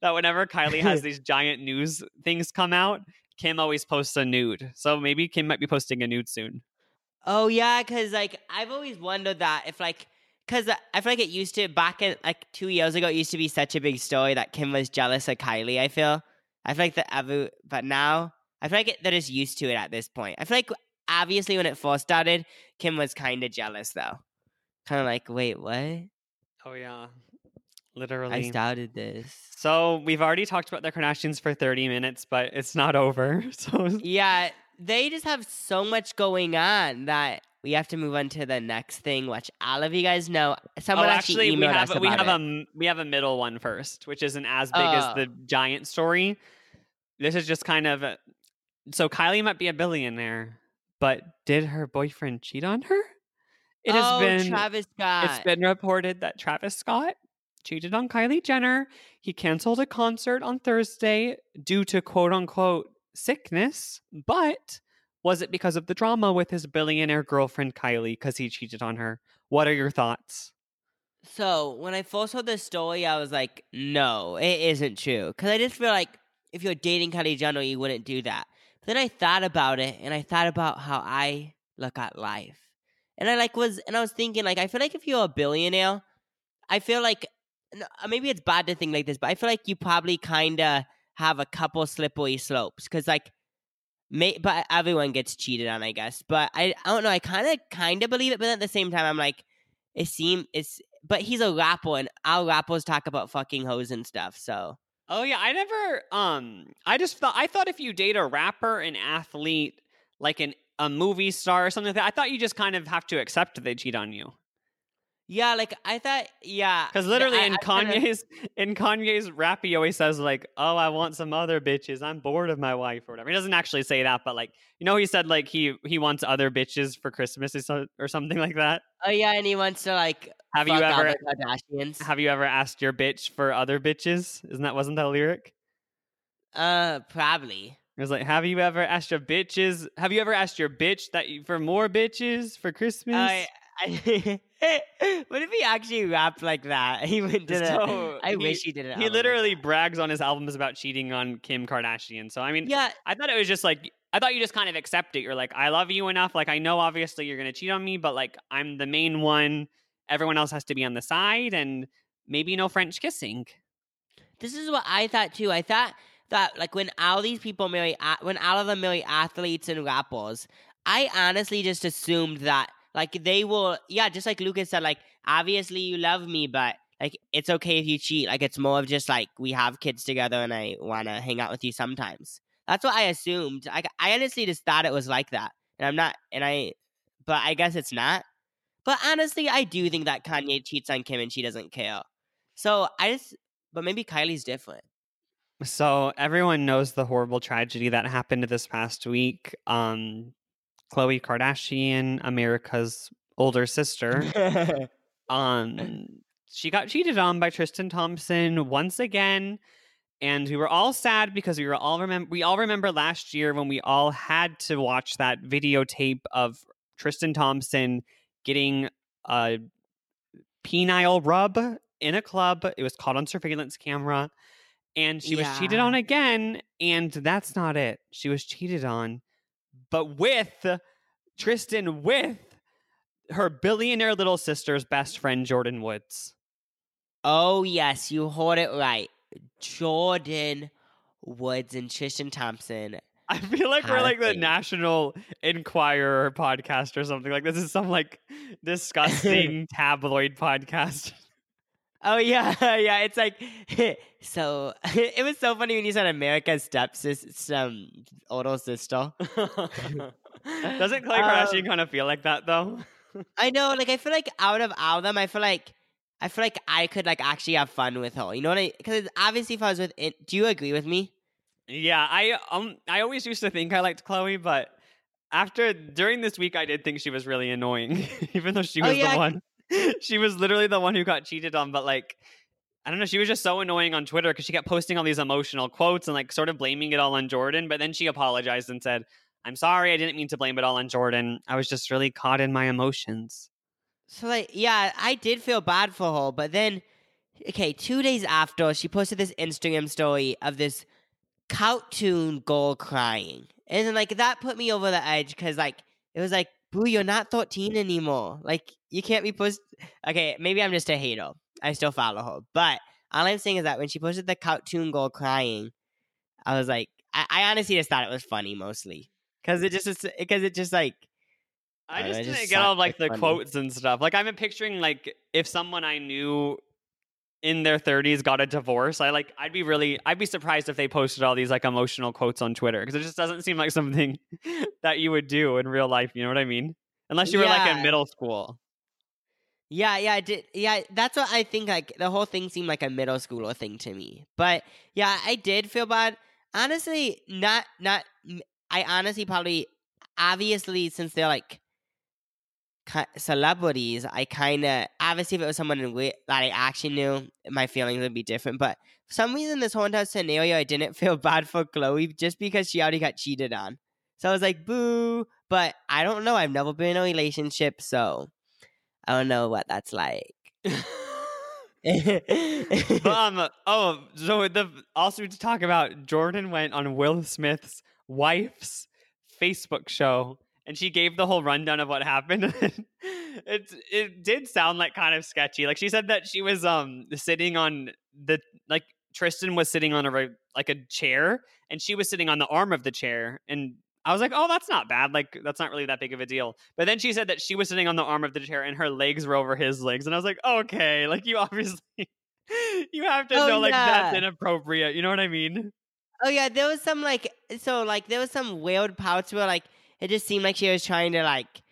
that whenever Kylie has these giant news things come out, Kim always posts a nude. So maybe Kim might be posting a nude soon. Oh yeah, because like I've always wondered that if like because I feel like it used to back in like two years ago, it used to be such a big story that Kim was jealous of Kylie. I feel I feel like that ever, but now I feel like it, they're just used to it at this point. I feel like obviously when it first started, Kim was kind of jealous though, kind of like, wait, what? Oh yeah. Literally. I started this. So we've already talked about the Kardashians for 30 minutes, but it's not over. So Yeah, they just have so much going on that we have to move on to the next thing, which all of you guys know. Oh, Someone oh, actually, actually, we have we have it. a we have a middle one first, which isn't as big as Oh. the giant story. This is just kind of so Kylie might be a billionaire, but did her boyfriend cheat on her? It has oh, been Travis Scott. it's been reported that Travis Scott cheated on Kylie Jenner. He canceled a concert on Thursday due to quote unquote sickness, but was it because of the drama with his billionaire girlfriend Kylie because he cheated on her? What are your thoughts? So when I first heard this story, I was like, no, it isn't true. Because I just feel like if you're dating Kylie Jenner, you wouldn't do that. Then I thought about it, and I thought about how I look at life, and I like was, and I was thinking like, I feel like if you're a billionaire, I feel like uh, maybe it's bad to think like this, but I feel like you probably kind of have a couple slippery slopes because like. May, but everyone gets cheated on, I guess. But I, I don't know. I kind of, kind of believe it, but at the same time, I'm like, it seems it's but he's a rapper and our rappers talk about fucking hoes and stuff so Oh yeah, I never um I just thought I thought if you date a rapper, an athlete, like an a movie star or something like that, I thought you just kind of have to accept they cheat on you. Yeah like i thought yeah Because literally I- in I Kanye's in Kanye's rap, he always says like, "Oh, I want some other bitches. I'm bored of my wife or whatever." He doesn't actually say that, but like, you know, he said like he he wants other bitches for Christmas or, something like that. oh yeah and he wants to like Have you ever have you ever asked your bitch for other bitches? Isn't that wasn't that a lyric? uh probably It was like, have you ever asked your bitches? Have you ever asked your bitch that you, for more bitches for Christmas? I, I what if he actually rapped like that he went to the So, i he- wish he did it he literally brags on his albums about cheating on Kim Kardashian. So I mean, yeah I thought it was just like I thought you just kind of accept it. You're like, I love you enough. Like I know obviously you're gonna cheat on me, but like I'm the main one. Everyone else has to be on the side, and maybe no French kissing. This is what I thought too. I thought that like when all these people marry, when all of them marry athletes and rappers, I honestly just assumed that like they will, yeah, just like Lucas said, like obviously you love me, but like it's okay if you cheat. Like it's more of just like we have kids together and I want to hang out with you sometimes. That's what I assumed. I I honestly just thought it was like that, and I'm not, and I, but I guess it's not. But honestly, I do think that Kanye cheats on Kim and she doesn't care. So I just but maybe Kylie's different. So everyone knows the horrible tragedy that happened this past week. Um, Khloe Kardashian, America's older sister, um, she got cheated on by Tristan Thompson once again. and we were all sad because we were all remember we all remember last year when we all had to watch that videotape of Tristan Thompson getting a penile rub in a club. It was caught on surveillance camera. And she was cheated on again. And that's not it. She was cheated on, but with Tristan, with her billionaire little sister's best friend, Jordyn Woods. Oh yes, you heard it right. Jordyn Woods and Tristan Thompson. I feel like we're like the thing. National Enquirer podcast or something. Like this is some like disgusting tabloid podcast. Oh yeah, yeah. It's like so. it was so funny when you said America's stepsis, um, older sister. Doesn't Khloe Kardashian Um, kind of feel like that though? I know, like I feel like out of all of them, I feel like I feel like I could like actually have fun with her. You know what I? Because obviously, if I was with, it, do you agree with me? Yeah, I um I always used to think I liked Khloe, but after during this week I did think she was really annoying, even though she Oh, was yeah, the one. she was literally the one who got cheated on, but like I don't know, she was just so annoying on Twitter because she kept posting all these emotional quotes and like sort of blaming it all on Jordyn, but then she apologized and said, "I'm sorry, I didn't mean to blame it all on Jordyn. I was just really caught in my emotions." So like, yeah, I did feel bad for her, but then, okay, two days after, she posted this Instagram story of this cartoon girl crying, and then like that put me over the edge because like it was like, boo, you're not thirteen anymore. Like you can't be post. Okay, maybe I'm just a hater. I still follow her, but all I'm saying is that when she posted the cartoon girl crying, I was like, I, I honestly just thought it was funny mostly because it just because it just like I I just know, didn't just get all of, like the funny. quotes and stuff. Like I'm picturing like if someone I knew in their 30s got a divorce, I like I'd be really I'd be surprised if they posted all these like emotional quotes on Twitter because it just doesn't seem like something that you would do in real life. You know what I mean? Unless you were like in middle school. Yeah, yeah, I did. Yeah, that's what I think. Like the whole thing seemed like a middle schooler thing to me. But yeah, I did feel bad. Honestly, not not. I honestly probably, obviously, since they're like celebrities, I kind of obviously if it was someone that I actually knew, my feelings would be different. But for some reason, this whole entire scenario, I didn't feel bad for Khloe just because she already got cheated on. So I was like, boo. But I don't know. I've never been in a relationship, so I don't know what that's like. Um, oh, so the also to talk about Jordyn went on Will Smith's wife's Facebook show and she gave the whole rundown of what happened. it it did sound like kind of sketchy. Like she said that she was um sitting on the like Tristan was sitting on a like a chair and she was sitting on the arm of the chair and I was like, "Oh, that's not bad. Like that's not really that big of a deal." But then she said that she was sitting on the arm of the chair and her legs were over his legs and I was like, "Okay, like you obviously you have to Oh, know like that's inappropriate. You know what I mean?" oh yeah, there was some like so like there was some weird parts where like it just seemed like she was trying to like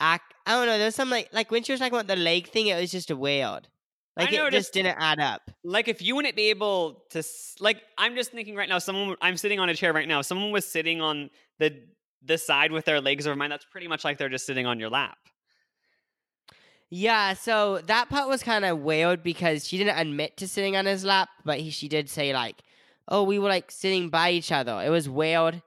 act. I don't know. There was some like like when she was talking about the leg thing, it was just weird. Like it just didn't add up. like if you wouldn't be able to like i'm just thinking right now someone i'm sitting on a chair right now someone was sitting on the the side with their legs over mine that's pretty much like they're just sitting on your lap Yeah, so that part was kind of weird because she didn't admit to sitting on his lap, but he, she did say like, "Oh, we were like sitting by each other." It was weird.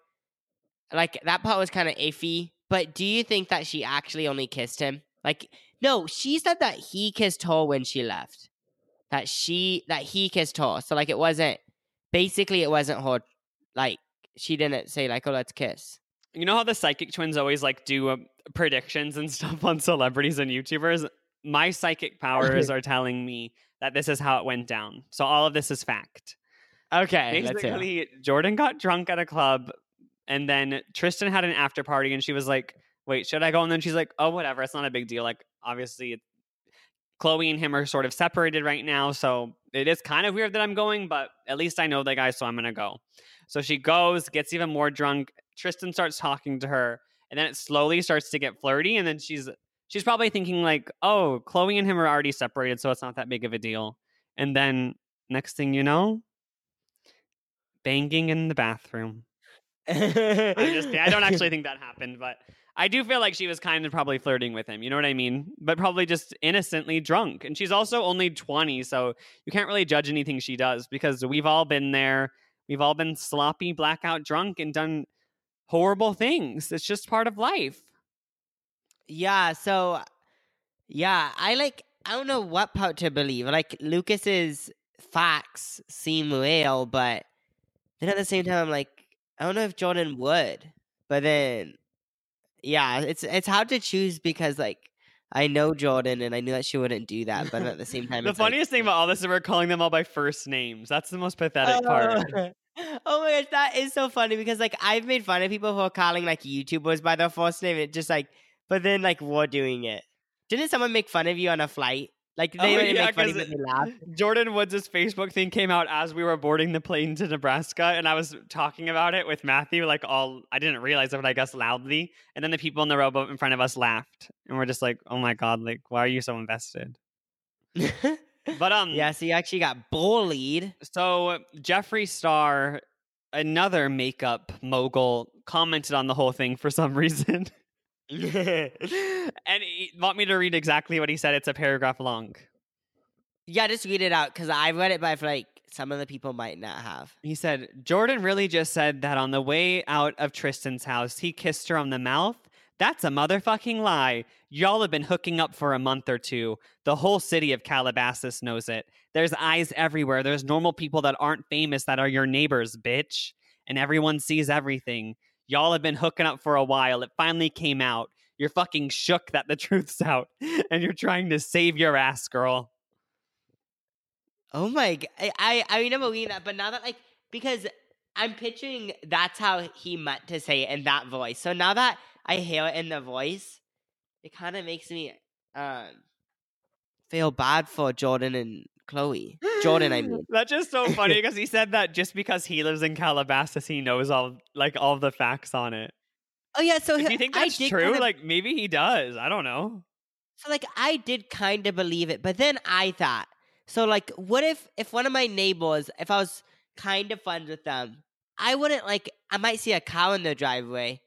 Like that part was kind of iffy. But do you think that she actually only kissed him? Like, no, she said that he kissed her when she left. That she that he kissed her. So like it wasn't basically it wasn't her. Like she didn't say like, "Oh, let's kiss." you know how the psychic twins always like do um, predictions and stuff on celebrities and youtubers my psychic powers are telling me that this is how it went down so all of this is fact Okay, basically jordyn got drunk at a club and then tristan had an after party and she was like wait should i go and then she's like oh whatever it's not a big deal like obviously khloe and him are sort of separated right now so it is kind of weird that i'm going but at least i know the guy so i'm gonna go so she goes gets even more drunk tristan starts talking to her and then it slowly starts to get flirty and then she's she's probably thinking like oh khloe and him are already separated so it's not that big of a deal and then next thing you know banging in the bathroom. I'm just. I don't actually think that happened, but I do feel like she was kind of probably flirting with him. You know what I mean? But probably just innocently drunk. And she's also only 20, so you can't really judge anything she does because we've all been there. We've all been sloppy, blackout drunk, and done horrible things. It's just part of life. Yeah, so yeah, I like I don't know what part to believe. Like Lucas's facts seem real, but then at the same time I'm like, I don't know if Jordyn would. But then yeah, it's it's hard to choose because like I know Jordyn and I knew that she wouldn't do that, but at the same time the it's like- funniest thing about all this is we're calling them all by first names. That's the most pathetic part. Oh. Oh my gosh, that is so funny because like I've made fun of people who are calling like YouTubers by their first name. It just like, but then like we're doing it. Didn't someone make fun of you on a flight? Like they Oh, yeah, make fun of 'cause you, they laughed. Jordyn Woods' Facebook thing came out as we were boarding the plane to Nebraska, and I was talking about it with Matthew, like all I didn't realize it, but I guess loudly. And then the people in the rowboat in front of us laughed, and we're just like, "Oh my god, like why are you so invested?" But um, yeah, so you actually got bullied. So Jeffree Star, another makeup mogul, commented on the whole thing for some reason, and he, want me to read exactly what he said. It's a paragraph long. yeah, just read it out because I read it, but I feel like some of the people might not have. He said, Jordyn really just said that on the way out of Tristan's house, he kissed her on the mouth. That's a motherfucking lie. Y'all have been hooking up for a month or two. The whole city of Calabasas knows it. There's eyes everywhere. There's normal people that aren't famous that are your neighbors, bitch. And everyone sees everything. Y'all have been hooking up for a while. It finally came out. You're fucking shook that the truth's out. And you're trying to save your ass, girl. Oh my! g- I I, I remember reading that, but now that like because I'm picturing that's how he meant to say it in that voice. So now that I hear it in the voice, it kind of makes me um feel bad for Jordyn and Khloe. Jordyn, I mean. That's just so funny because he said that just because he lives in Calabasas, he knows all like all the facts on it. Oh yeah, so Do you think that's true? kind of- Like maybe he does. I don't know. So like I did kind of believe it, but then I thought, so like what if if one of my neighbors, if I was kind of friends with them, I wouldn't like I might see a cow in their driveway.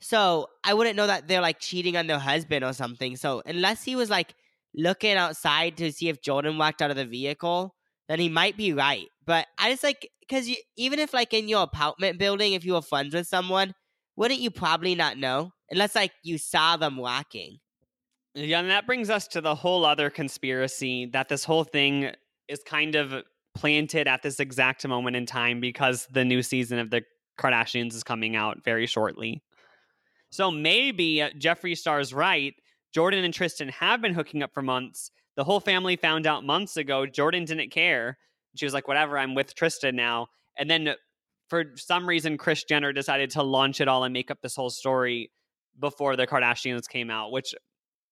So I wouldn't know that they're like cheating on their husband or something. So unless he was like looking outside to see if Jordyn walked out of the vehicle, then he might be right. But I just like because even if like in your apartment building, if you were friends with someone, wouldn't you probably not know unless like you saw them walking? Yeah, and that brings us to the whole other conspiracy that this whole thing is kind of planted at this exact moment in time because the new season of the Kardashians is coming out very shortly. So maybe uh, Jeffree Star's right. Jordyn and Tristan have been hooking up for months. The whole family found out months ago. Jordyn didn't care. She was like, whatever, I'm with Tristan now. And then uh, for some reason, Kris Jenner decided to launch it all and make up this whole story before the Kardashians came out, which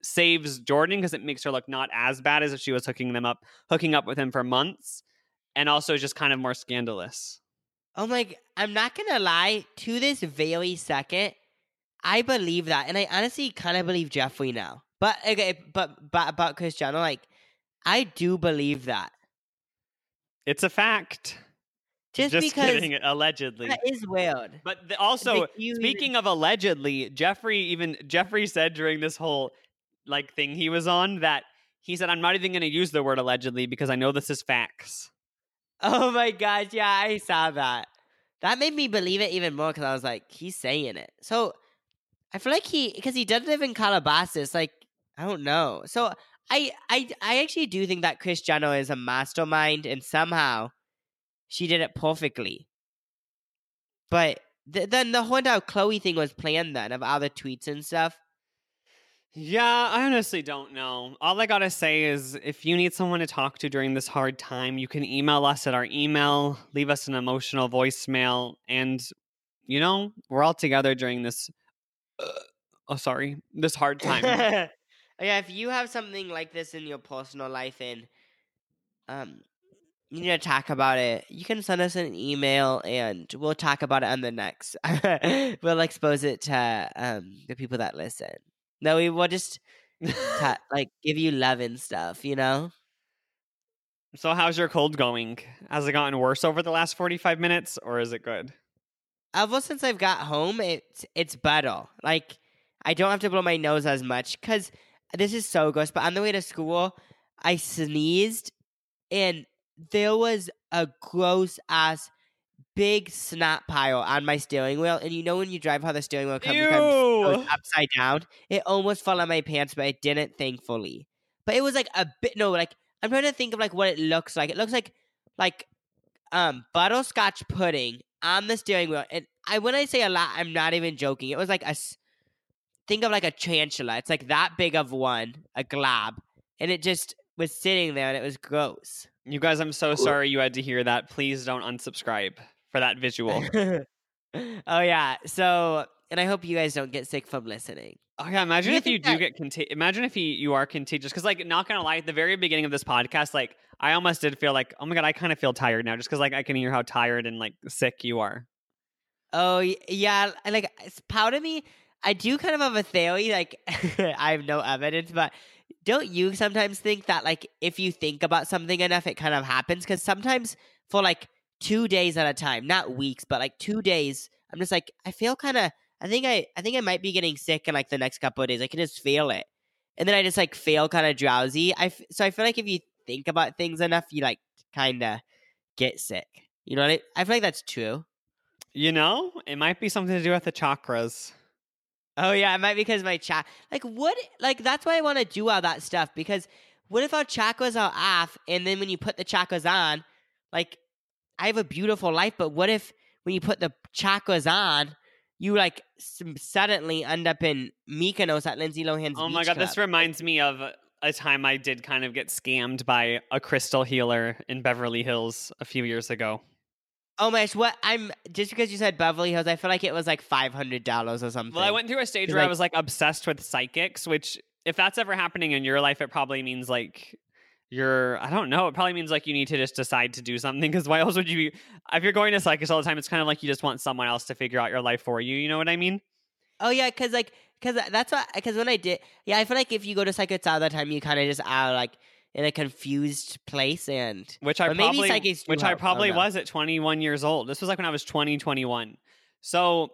saves Jordyn because it makes her look not as bad as if she was hooking them up, hooking up with him for months, and also just kind of more scandalous. Oh my! I'm not gonna lie. To this very second, I believe that, and I honestly kind of believe Jeffree now. But okay, but but about Kris Jenner, like I do believe that. It's a fact. Just, Just because kidding, allegedly. that is weird. But the, also, Like, you even- speaking of allegedly, Jeffree even Jeffree said during this whole like thing he was on that he said, "I'm not even going to use the word allegedly because I know this is facts." Oh my gosh, yeah, I saw that. That made me believe it even more because I was like, he's saying it. So I feel like he because he does live in Calabasas. Like I don't know. So I I I actually do think that Kris Jenner is a mastermind, and somehow she did it perfectly. But th- then the whole entire Khloe thing was planned then of all the tweets and stuff. Yeah, I honestly don't know. All I gotta say is if you need someone to talk to during this hard time, you can email us at our email, leave us an emotional voicemail, and you know, we're all together during this. Uh, oh, sorry, this hard time. yeah, if you have something like this in your personal life and um you need to talk about it, you can send us an email and we'll talk about it on the next. we'll expose it to um the people that listen. No, we will just ta- like give you love and stuff, you know? so, how's your cold going? Has it gotten worse over the last forty-five minutes, or is it good? Ever since I've got home, it's it's better. Like I don't have to blow my nose as much because this is so gross. But on the way to school, I sneezed and there was a gross ass big snot pile on my steering wheel. And you know when you drive how the steering wheel comes, comes upside down? It almost fell on my pants, but it didn't, thankfully. But it was like a bit no, like I'm trying to think of like what it looks like. It looks like like um butterscotch pudding on the steering wheel. And I when I say a lot, I'm not even joking. It was like a think of like a tarantula. It's like that big of one, a glob, and it just was sitting there, and it was gross. You guys, I'm so sorry you had to hear that. Please don't unsubscribe for that visual. oh yeah. So, and I hope you guys don't get sick from listening. Oh yeah, imagine if you do that- get contagious. Imagine if you, you are contagious. Because like, not gonna lie, at the very beginning of this podcast, like I almost did feel like, oh my god, I kind of feel tired now, just because like I can hear how tired and like sick you are. Oh yeah, like it's part of me. I do kind of have a theory. Like I have no evidence, but don't you sometimes think that like if you think about something enough, it kind of happens? Because sometimes for like two days at a time, not weeks, but like two days, I'm just like I feel kind of. I think I I think I might be getting sick in like the next couple of days. I can just feel it, and then I just like feel kind of drowsy. I f- so I feel like if you think about things enough, you like kind of get sick. You know what I? I feel like that's true. You know, it might be something to do with the chakras. Oh yeah, it might be because my chat. Like what? Like that's why I want to do all that stuff because what if our chakras are off and then when you put the chakras on, like I have a beautiful life, but what if when you put the chakras on, you like suddenly end up in Mykonos at Lindsay Lohan's Oh my god, this reminds me of a time I did kind of get scammed by a crystal healer in Beverly Hills a few years ago. Oh my gosh, what? I'm just because you said Beverly Hills, I feel like it was like five hundred dollars or something. Well, I went through a stage where I was like obsessed with psychics, which if that's ever happening in your life, it probably means like you're I don't know. It probably means like you need to just decide to do something because why else would you be if you're going to psychics all the time, it's kind of like you just want someone else to figure out your life for you. You know what I mean? Oh yeah, because like, because that's what, because when I did, yeah, I feel like if you go to psychics all the time, you kind of just are like in a confused place, and Which I probably psychics which I help. I probably was at 21 years old. This was like when I was 20, 21. So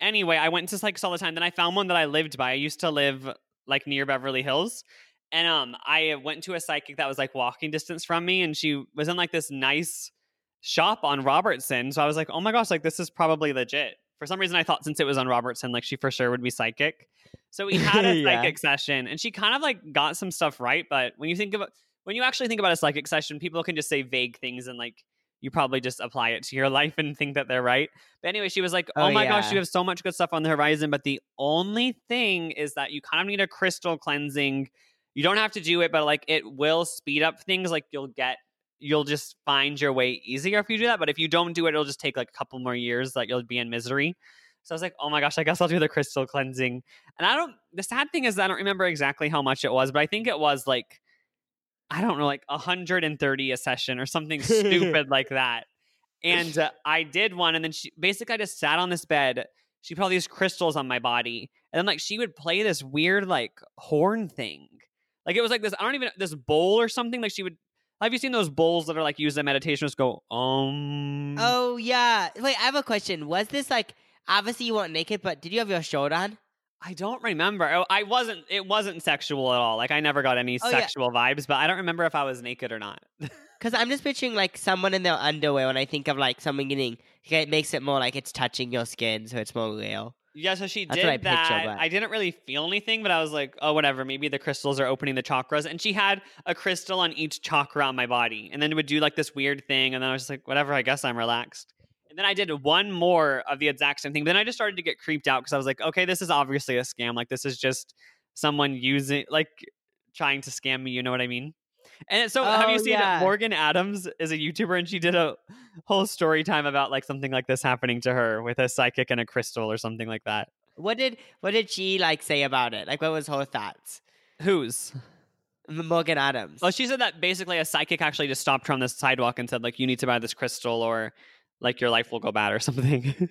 anyway, I went to psychics all the time. Then I found one that I lived by. I used to live like near Beverly Hills. And um I went to a psychic that was like walking distance from me and she was in like this nice shop on Robertson. So I was like, "Oh my gosh, like this is probably legit." For some reason I thought since it was on Robertson like she for sure would be psychic. So we had a Yeah. psychic session and she kind of like got some stuff right, but when you think about when you actually think about a psychic session, people can just say vague things and like you probably just apply it to your life and think that they're right. But anyway, she was like, "Oh, Oh, my gosh, you have so much good stuff on the horizon, but the only thing is that you kind of need a crystal cleansing. You don't have to do it, but like it will speed up things. Like you'll get you'll just find your way easier if you do that, but if you don't do it, it'll just take like a couple more years that you'll be in misery." So I was like, "Oh my gosh, I guess I'll do the crystal cleansing." And I don't the sad thing is I don't remember exactly how much it was, but I think it was like I don't know, like 130 a session or something stupid like that. And uh, I did one, and then she basically I just sat on this bed. She put all these crystals on my body, and then like she would play this weird like horn thing. Like it was like this, I don't even this bowl or something. Like she would. Have you seen those bowls that are like used in meditation? Just go um. oh yeah. Wait, I have a question. Was this like obviously you weren't naked, but did you have your shirt on? I don't remember. Oh, I wasn't. It wasn't sexual at all. Like I never got any Oh, yeah. sexual vibes, but I don't remember if I was naked or not. Because I'm just picturing like someone in their underwear when I think of like someone getting. It makes it more like it's touching your skin, so it's more real. Yeah, so she That's did I picture, that. but- I didn't really feel anything, but I was like, oh, whatever. Maybe the crystals are opening the chakras. And she had a crystal on each chakra on my body, and then it would do like this weird thing. And then I was just like, whatever. I guess I'm relaxed. And then I did one more of the exact same thing. But Then I just started to get creeped out because I was like, okay, this is obviously a scam. Like this is just someone using, like, trying to scam me. You know what I mean? And so, have you Oh, seen yeah. Morgan Adams is a YouTuber, and she did a whole story time about like something like this happening to her with a psychic and a crystal or something like that. What did what did she like say about it? Like what was her thoughts? Whose? Morgan Adams. Well, she said that basically a psychic actually just stopped her on the sidewalk and said, like, you need to buy this crystal or like your life will go bad or something.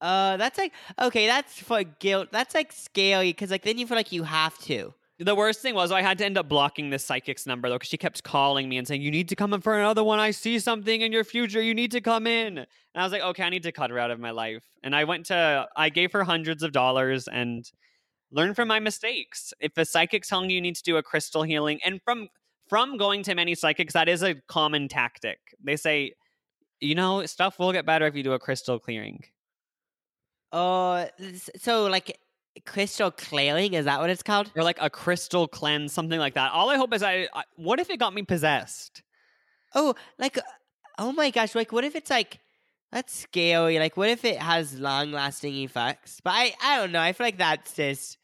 Uh, that's like okay. That's for guilt. That's like scary because like then you feel like you have to. The worst thing was I had to end up blocking this psychic's number though, because she kept calling me and saying, You need to come in for another one. I see something in your future. You need to come in. And I was like, Okay, I need to cut her out of my life. And I went to I gave her hundreds of dollars and learn from my mistakes. If a psychic's telling you you need to do a crystal healing, and from from going to many psychics, that is a common tactic. They say, you know, stuff will get better if you do a crystal clearing. Oh, so like crystal clearing is that what it's called? Or like a crystal cleanse, something like that. All I hope is I, I what if it got me possessed? Oh, like oh my gosh, like what if it's like that's scary. Like what if it has long lasting effects? But I I don't know. I feel like that's just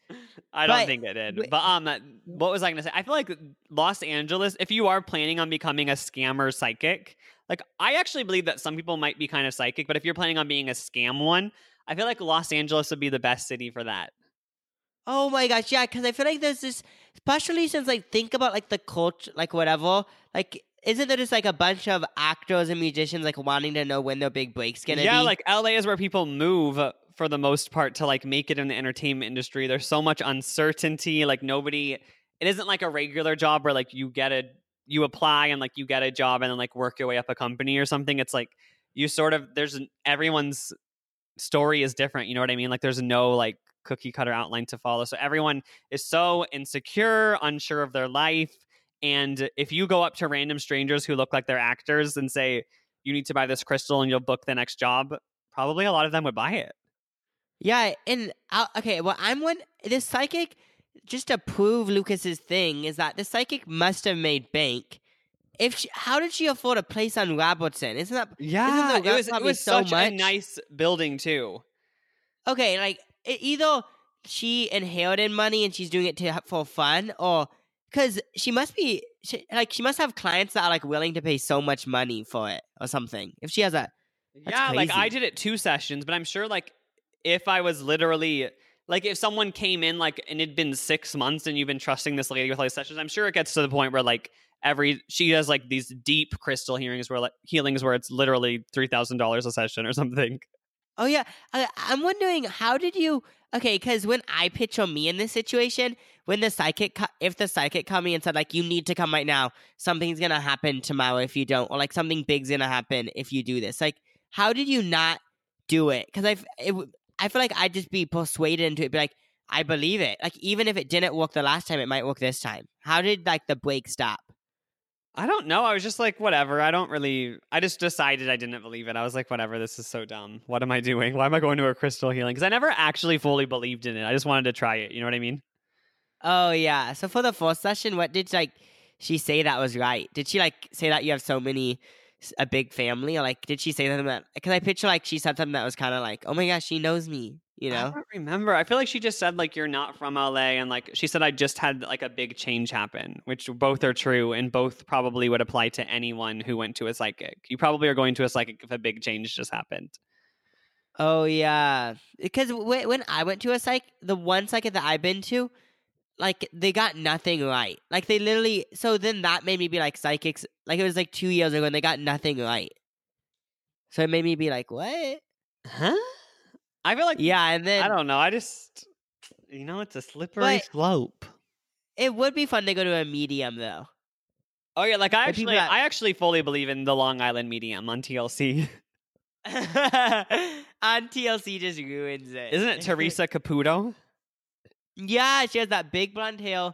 I don't but, think it did. But um what was I gonna say? I feel like Los Angeles, if you are planning on becoming a scammer psychic, like I actually believe that some people might be kind of psychic, but if you're planning on being a scam one, I feel like Los Angeles would be the best city for that. Oh my gosh, yeah, because I feel like there's this, especially since like think about like the culture, like whatever, like isn't there just like a bunch of actors and musicians like wanting to know when their big break's gonna yeah, be? like LA is where people move uh, for the most part to like make it in the entertainment industry. There's so much uncertainty. Like nobody, it isn't like a regular job where like you get a you apply and like you get a job and then like work your way up a company or something. It's like you sort of there's everyone's story is different. You know what I mean? Like there's no like cookie cutter outline to follow. So everyone is so insecure, unsure of their life. And if you go up to random strangers who look like they're actors and say, you need to buy this crystal and you'll book the next job, probably a lot of them would buy it. Yeah. And I'll, okay, well, I'm one, this psychic, just to prove Lucas's thing, is that the psychic must have made bank. If she, how did she afford a place on Robertson? Isn't that yeah? Isn't it was, it was so such much? a nice building too. Okay, like either she inherited money and she's doing it to for fun, or because she must be she, like she must have clients that are like willing to pay so much money for it or something. If she has a yeah, crazy. like I did it two sessions, but I'm sure like if I was literally like if someone came in like and it'd been six months and you've been trusting this lady with like sessions, I'm sure it gets to the point where like every she has like these deep crystal hearings where like healings where it's literally three thousand dollars a session or something. Oh yeah, I, I'm wondering how did you? Okay, because when I picture me in this situation, when the psychic, if the psychic called me and said like, "You need to come right now. Something's gonna happen tomorrow if you don't," or like something big's gonna happen if you do this. Like, how did you not do it? Because I, it, I feel like I'd just be persuaded into it. Be like, I believe it. Like even if it didn't work the last time, it might work this time. How did like the break stop? I don't know. I was just like, whatever. I don't really. I just decided I didn't believe it. I was like, whatever. This is so dumb. What am I doing? Why am I going to a crystal healing? Because I never actually fully believed in it. I just wanted to try it. You know what I mean? Oh yeah. So for the first session, what did like she say that was right? Did she like say that you have so many a big family, or like did she say something that? Because I picture like she said something that was kind of like, oh my gosh, she knows me. You know? I don't remember. I feel like she just said like you're not from LA and like she said I just had like a big change happen, which both are true and both probably would apply to anyone who went to a psychic. You probably are going to a psychic if a big change just happened. Oh yeah, because when I went to a psych, the one psychic that I've been to, like they got nothing right. Like they literally. So then that made me be like psychics. Like it was like two years ago, and they got nothing right. So it made me be like, what? Huh? I feel like yeah, and then I don't know. I just you know it's a slippery slope. It would be fun to go to a medium though. Oh yeah, like I actually. I actually fully believe in the Long Island medium on TLC. on TLC just ruins it. Isn't it Teresa Caputo? Yeah, she has that big blonde hair,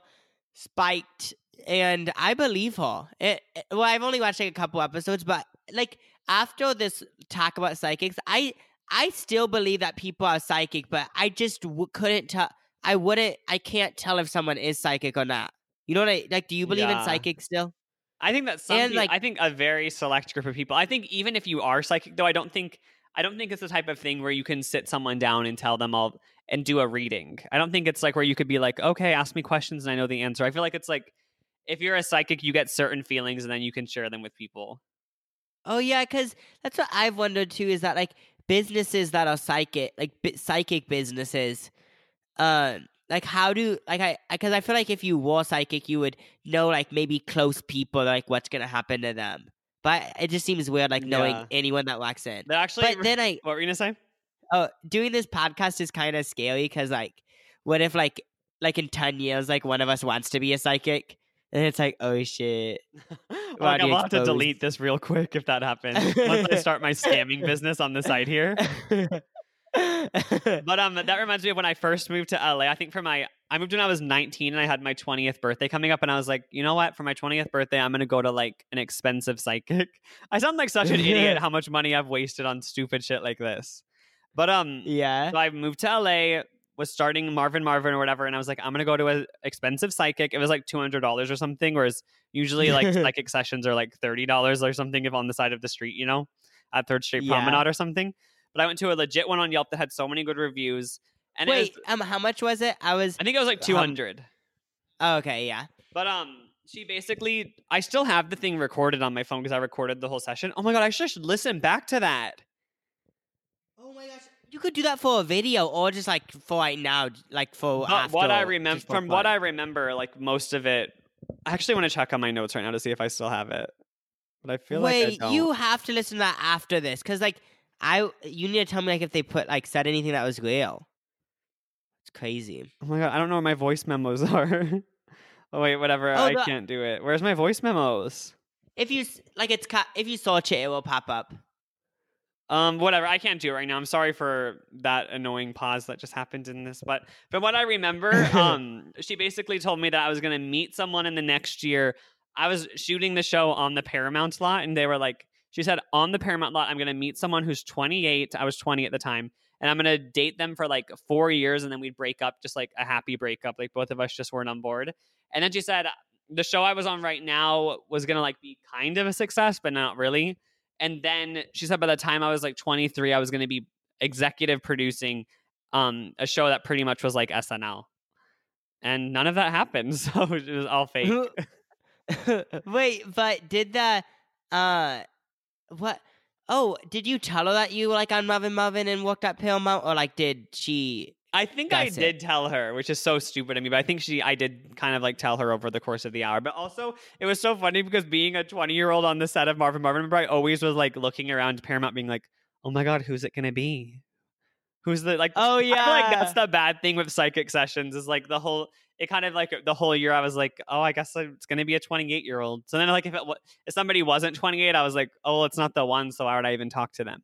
spiked, and I believe her. It, it, well, I've only watched like a couple episodes, but like after this talk about psychics, I I still believe that people are psychic, but I just w- couldn't tell. I wouldn't. I can't tell if someone is psychic or not. You know what I like? Do you believe yeah. in psychic still? I think that some. And, people, like, I think a very select group of people. I think even if you are psychic, though, I don't think. I don't think it's the type of thing where you can sit someone down and tell them all and do a reading. I don't think it's like where you could be like, okay, ask me questions and I know the answer. I feel like it's like if you're a psychic, you get certain feelings and then you can share them with people. Oh yeah, because that's what I've wondered too. Is that like businesses that are psychic, like bi- psychic businesses, uh, like how do like I because I feel like if you were psychic, you would know like maybe close people like what's gonna happen to them. But it just seems weird, like knowing yeah. anyone that walks in. But actually, but then I what were you gonna say? Oh, doing this podcast is kind of scary because like, what if like like in ten years, like one of us wants to be a psychic, and it's like, oh shit. like, I'll have to delete this real quick if that happens. Once I start my scamming business on the side here. But um, that reminds me of when I first moved to LA. I think for my I moved when I was 19 and I had my 20th birthday coming up, and I was like, you know what? For my 20th birthday, I'm gonna go to like an expensive psychic. I sound like such an idiot. How much money I've wasted on stupid shit like this. But um, yeah. so I moved to LA, was starting Marvin Marvin or whatever, and I was like, I'm gonna go to an expensive psychic. It was like two hundred dollars or something, whereas usually like psychic sessions are like thirty dollars or something if on the side of the street, you know, at Third Street Yeah. Promenade or something. But I went to a legit one on Yelp that had so many good reviews, and Wait, was, um, how much was it? I was. I think it was like um, two hundred. Oh, okay, yeah. But um, she basically, I still have the thing recorded on my phone because I recorded the whole session. Oh my god, I should should listen back to that. Oh my gosh, you could do that for a video or just like for right now, like for. But what I remember, from what. I remember, like most of it, I actually want to check on my notes right now to see if I still have it. But I feel like Wait, don't. you have to listen to that after this, cause like I, you need to tell me like if they put like said anything that was real. It's crazy. Oh my god, I don't know where my voice memos are. oh wait, whatever. Oh, I the- can't do it. Where's my voice memos? If you like, it's ca- if you search it, it will pop up. Um, whatever. I can't do it right now. I'm sorry for that annoying pause that just happened in this. But from what I remember, um, she basically told me that I was gonna meet someone in the next year. I was shooting the show on the Paramount lot, and they were like, she said, on the Paramount lot, I'm gonna meet someone who's 28. I was 20 at the time, and I'm gonna date them for like four years, and then we'd break up, just like a happy breakup. Like both of us just weren't on board. And then she said, the show I was on right now was gonna like be kind of a success, but not really. And then she said by the time I was like 23, I was going to be executive producing um, a show that pretty much was like SNL. And none of that happened. So it was all fake. Wait, but did the uh what? Oh, did you tell her that you like on Marvin Marvin and walked up at Paramount, or like did she? I think I That's it. did tell her, which is so stupid of me, but I think she, I did kind of like tell her over the course of the hour. But also, it was so funny because being a 20 year old on the set of Marvin Marvin, remember I always was like looking around Paramount, being like, oh my God, who's it going to be? Who's the, like, Oh I feel like that's the bad thing with psychic sessions is like the whole it kind of like the whole year I was like, oh, I guess it's gonna be a 28 year old. So then like if it if somebody wasn't 28, I was like, oh, well, it's not the one. So why would I even talk to them?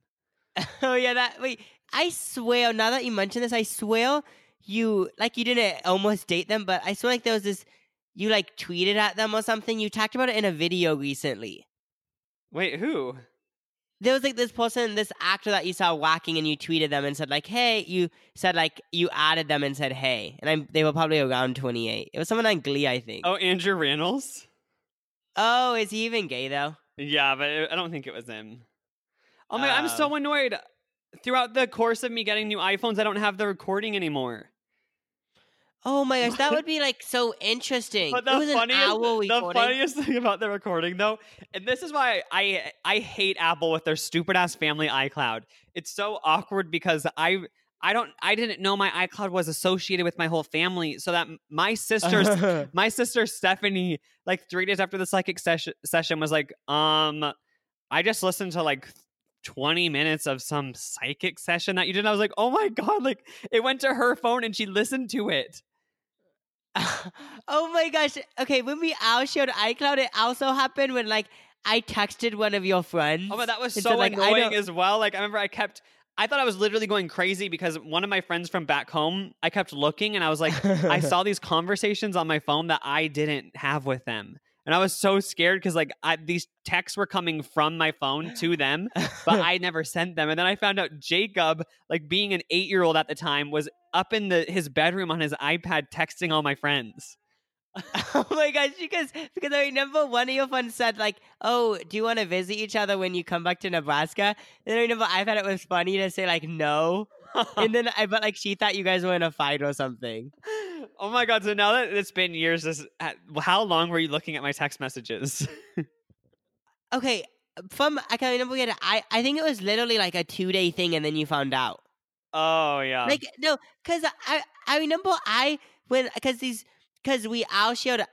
oh yeah, that wait. I swear, now that you mention this, I swear you like you didn't almost date them, but I swear like there was this. You like tweeted at them or something. You talked about it in a video recently. Wait, who? there was like this person, this actor that you saw walking, and you tweeted them and said like, "Hey," you said like you added them and said, "Hey," and I'm, they were probably around 28. It was someone on Glee, I think. Oh, Andrew Reynolds. Oh, is he even gay though? Yeah, but it- I don't think it was him. Oh my, I'm so Oh. annoyed. Throughout the course of me getting new iPhones, I don't have the recording anymore. Oh my gosh, that would be like so interesting. But it the funniest, the funniest thing about the recording, though, and this is why I I hate Apple with their stupid ass family iCloud. It's so awkward because I I don't I didn't know my iCloud was associated with my whole family, so that my sister's my sister Stephanie, like three days after the psychic session session, was like, um, I just listened to like. 20 minutes of some psychic session that you did. I was like, oh my God, like it went to her phone and she listened to it. oh my gosh. Okay, when we all showed iCloud, it also happened when like I texted one of your friends. Oh, but that was and so like, annoying as well. Like I remember I kept I thought I was literally going crazy because one of my friends from back home, I kept looking and I was like, I saw these conversations on my phone that I didn't have with them. And I was so scared because like I, these texts were coming from my phone to them, but I never sent them. And then I found out Jacob, like being an eight year old at the time, was up in the his bedroom on his iPad texting all my friends. oh my gosh, because because I remember one of your friends said like, "Oh, do you want to visit each other when you come back to Nebraska?" And I remember I thought it was funny to say like no, and then I but like she thought you guys were in a fight or something. oh my god! So now that it's been years, this, how long were you looking at my text messages? Okay, from I can't remember yet. I I think it was literally like a two day thing, and then you found out. oh yeah. Like no, because I I remember I when because these because we all shared.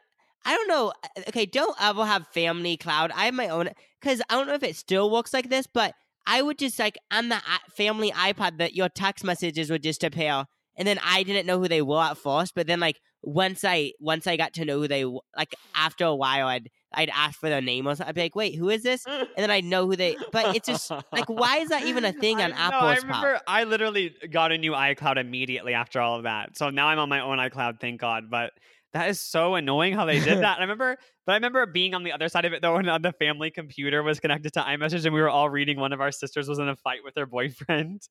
I don't know. uh, Okay, don't ever have family cloud. I have my own because I don't know if it still works like this, but I would just like on the family iPad that your text messages would just appear, and then I didn't know who they were at first, but then like once I once I got to know who they like after a while, I'd I'd ask for their name or something. I'd be like, wait, who is this? And then I'd know who they. But it's just like, why is that even a thing on I, Apple's? No, I Pop? I literally got a new iCloud immediately after all of that. So now I'm on my own iCloud, thank God. But that is so annoying how they did that. And I remember, but I remember being on the other side of it though, when uh, the family computer was connected to iMessage and we were all reading. One of our sisters was in a fight with her boyfriend.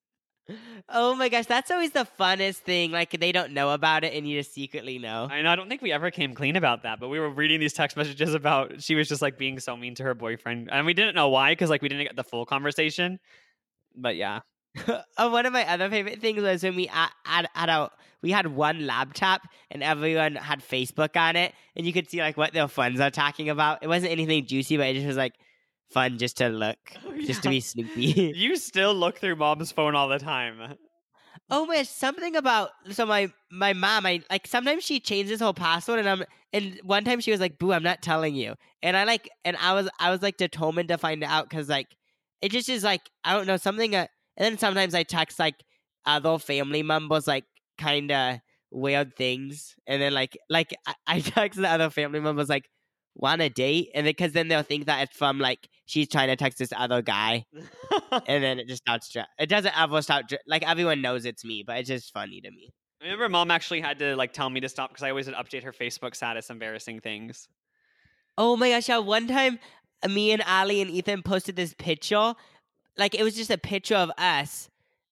Oh my gosh, that's always the funnest thing. Like they don't know about it, and you just secretly know. I know. I don't think we ever came clean about that, but we were reading these text messages about she was just like being so mean to her boyfriend, and we didn't know why because like we didn't get the full conversation. But yeah, oh, one of my other favorite things was when we had, had, had a we had one laptop and everyone had Facebook on it, and you could see like what their friends are talking about. It wasn't anything juicy, but it just was like fun just to look, just to be snoopy. you still look through mom's phone all the time. oh man, something about so my my mom, I like sometimes she changes her whole password, and I'm and one time she was like, "Boo, I'm not telling you," and I like and I was I was like determined to find out because like it just is like I don't know something. Uh, and then sometimes I text like other family members like kind of weird things, and then like like I, I text the other family members like want a date, and then because then they'll think that it's from like she's trying to text this other guy, and then it just starts. dra- It doesn't ever start. dra- Like everyone knows it's me, but it's just funny to me. I remember mom actually had to like tell me to stop because I always would update her Facebook status, embarrassing things. Oh my gosh! Yeah, one time, uh, me and Ali and Ethan posted this picture. Like it was just a picture of us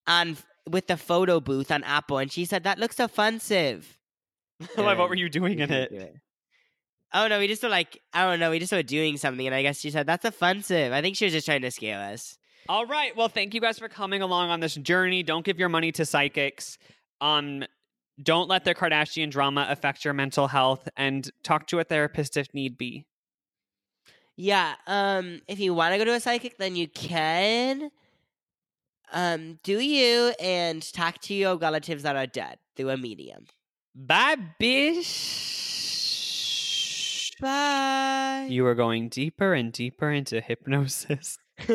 on with the photo booth on Apple, and she said that looks offensive. Why, what were you doing in it? it. Oh no, we just were like I don't know, we just were doing something, and I guess she said that's offensive. I think she was just trying to scare us. All right. Well, thank you guys for coming along on this journey. Don't give your money to psychics. Um, don't let the Kardashian drama affect your mental health, and talk to a therapist if need be. Yeah, um, if you want to go to a psychic, then you can. Um, do you and talk to your relatives that are dead through a medium. Bye, bish. Bye. You are going deeper and deeper into hypnosis.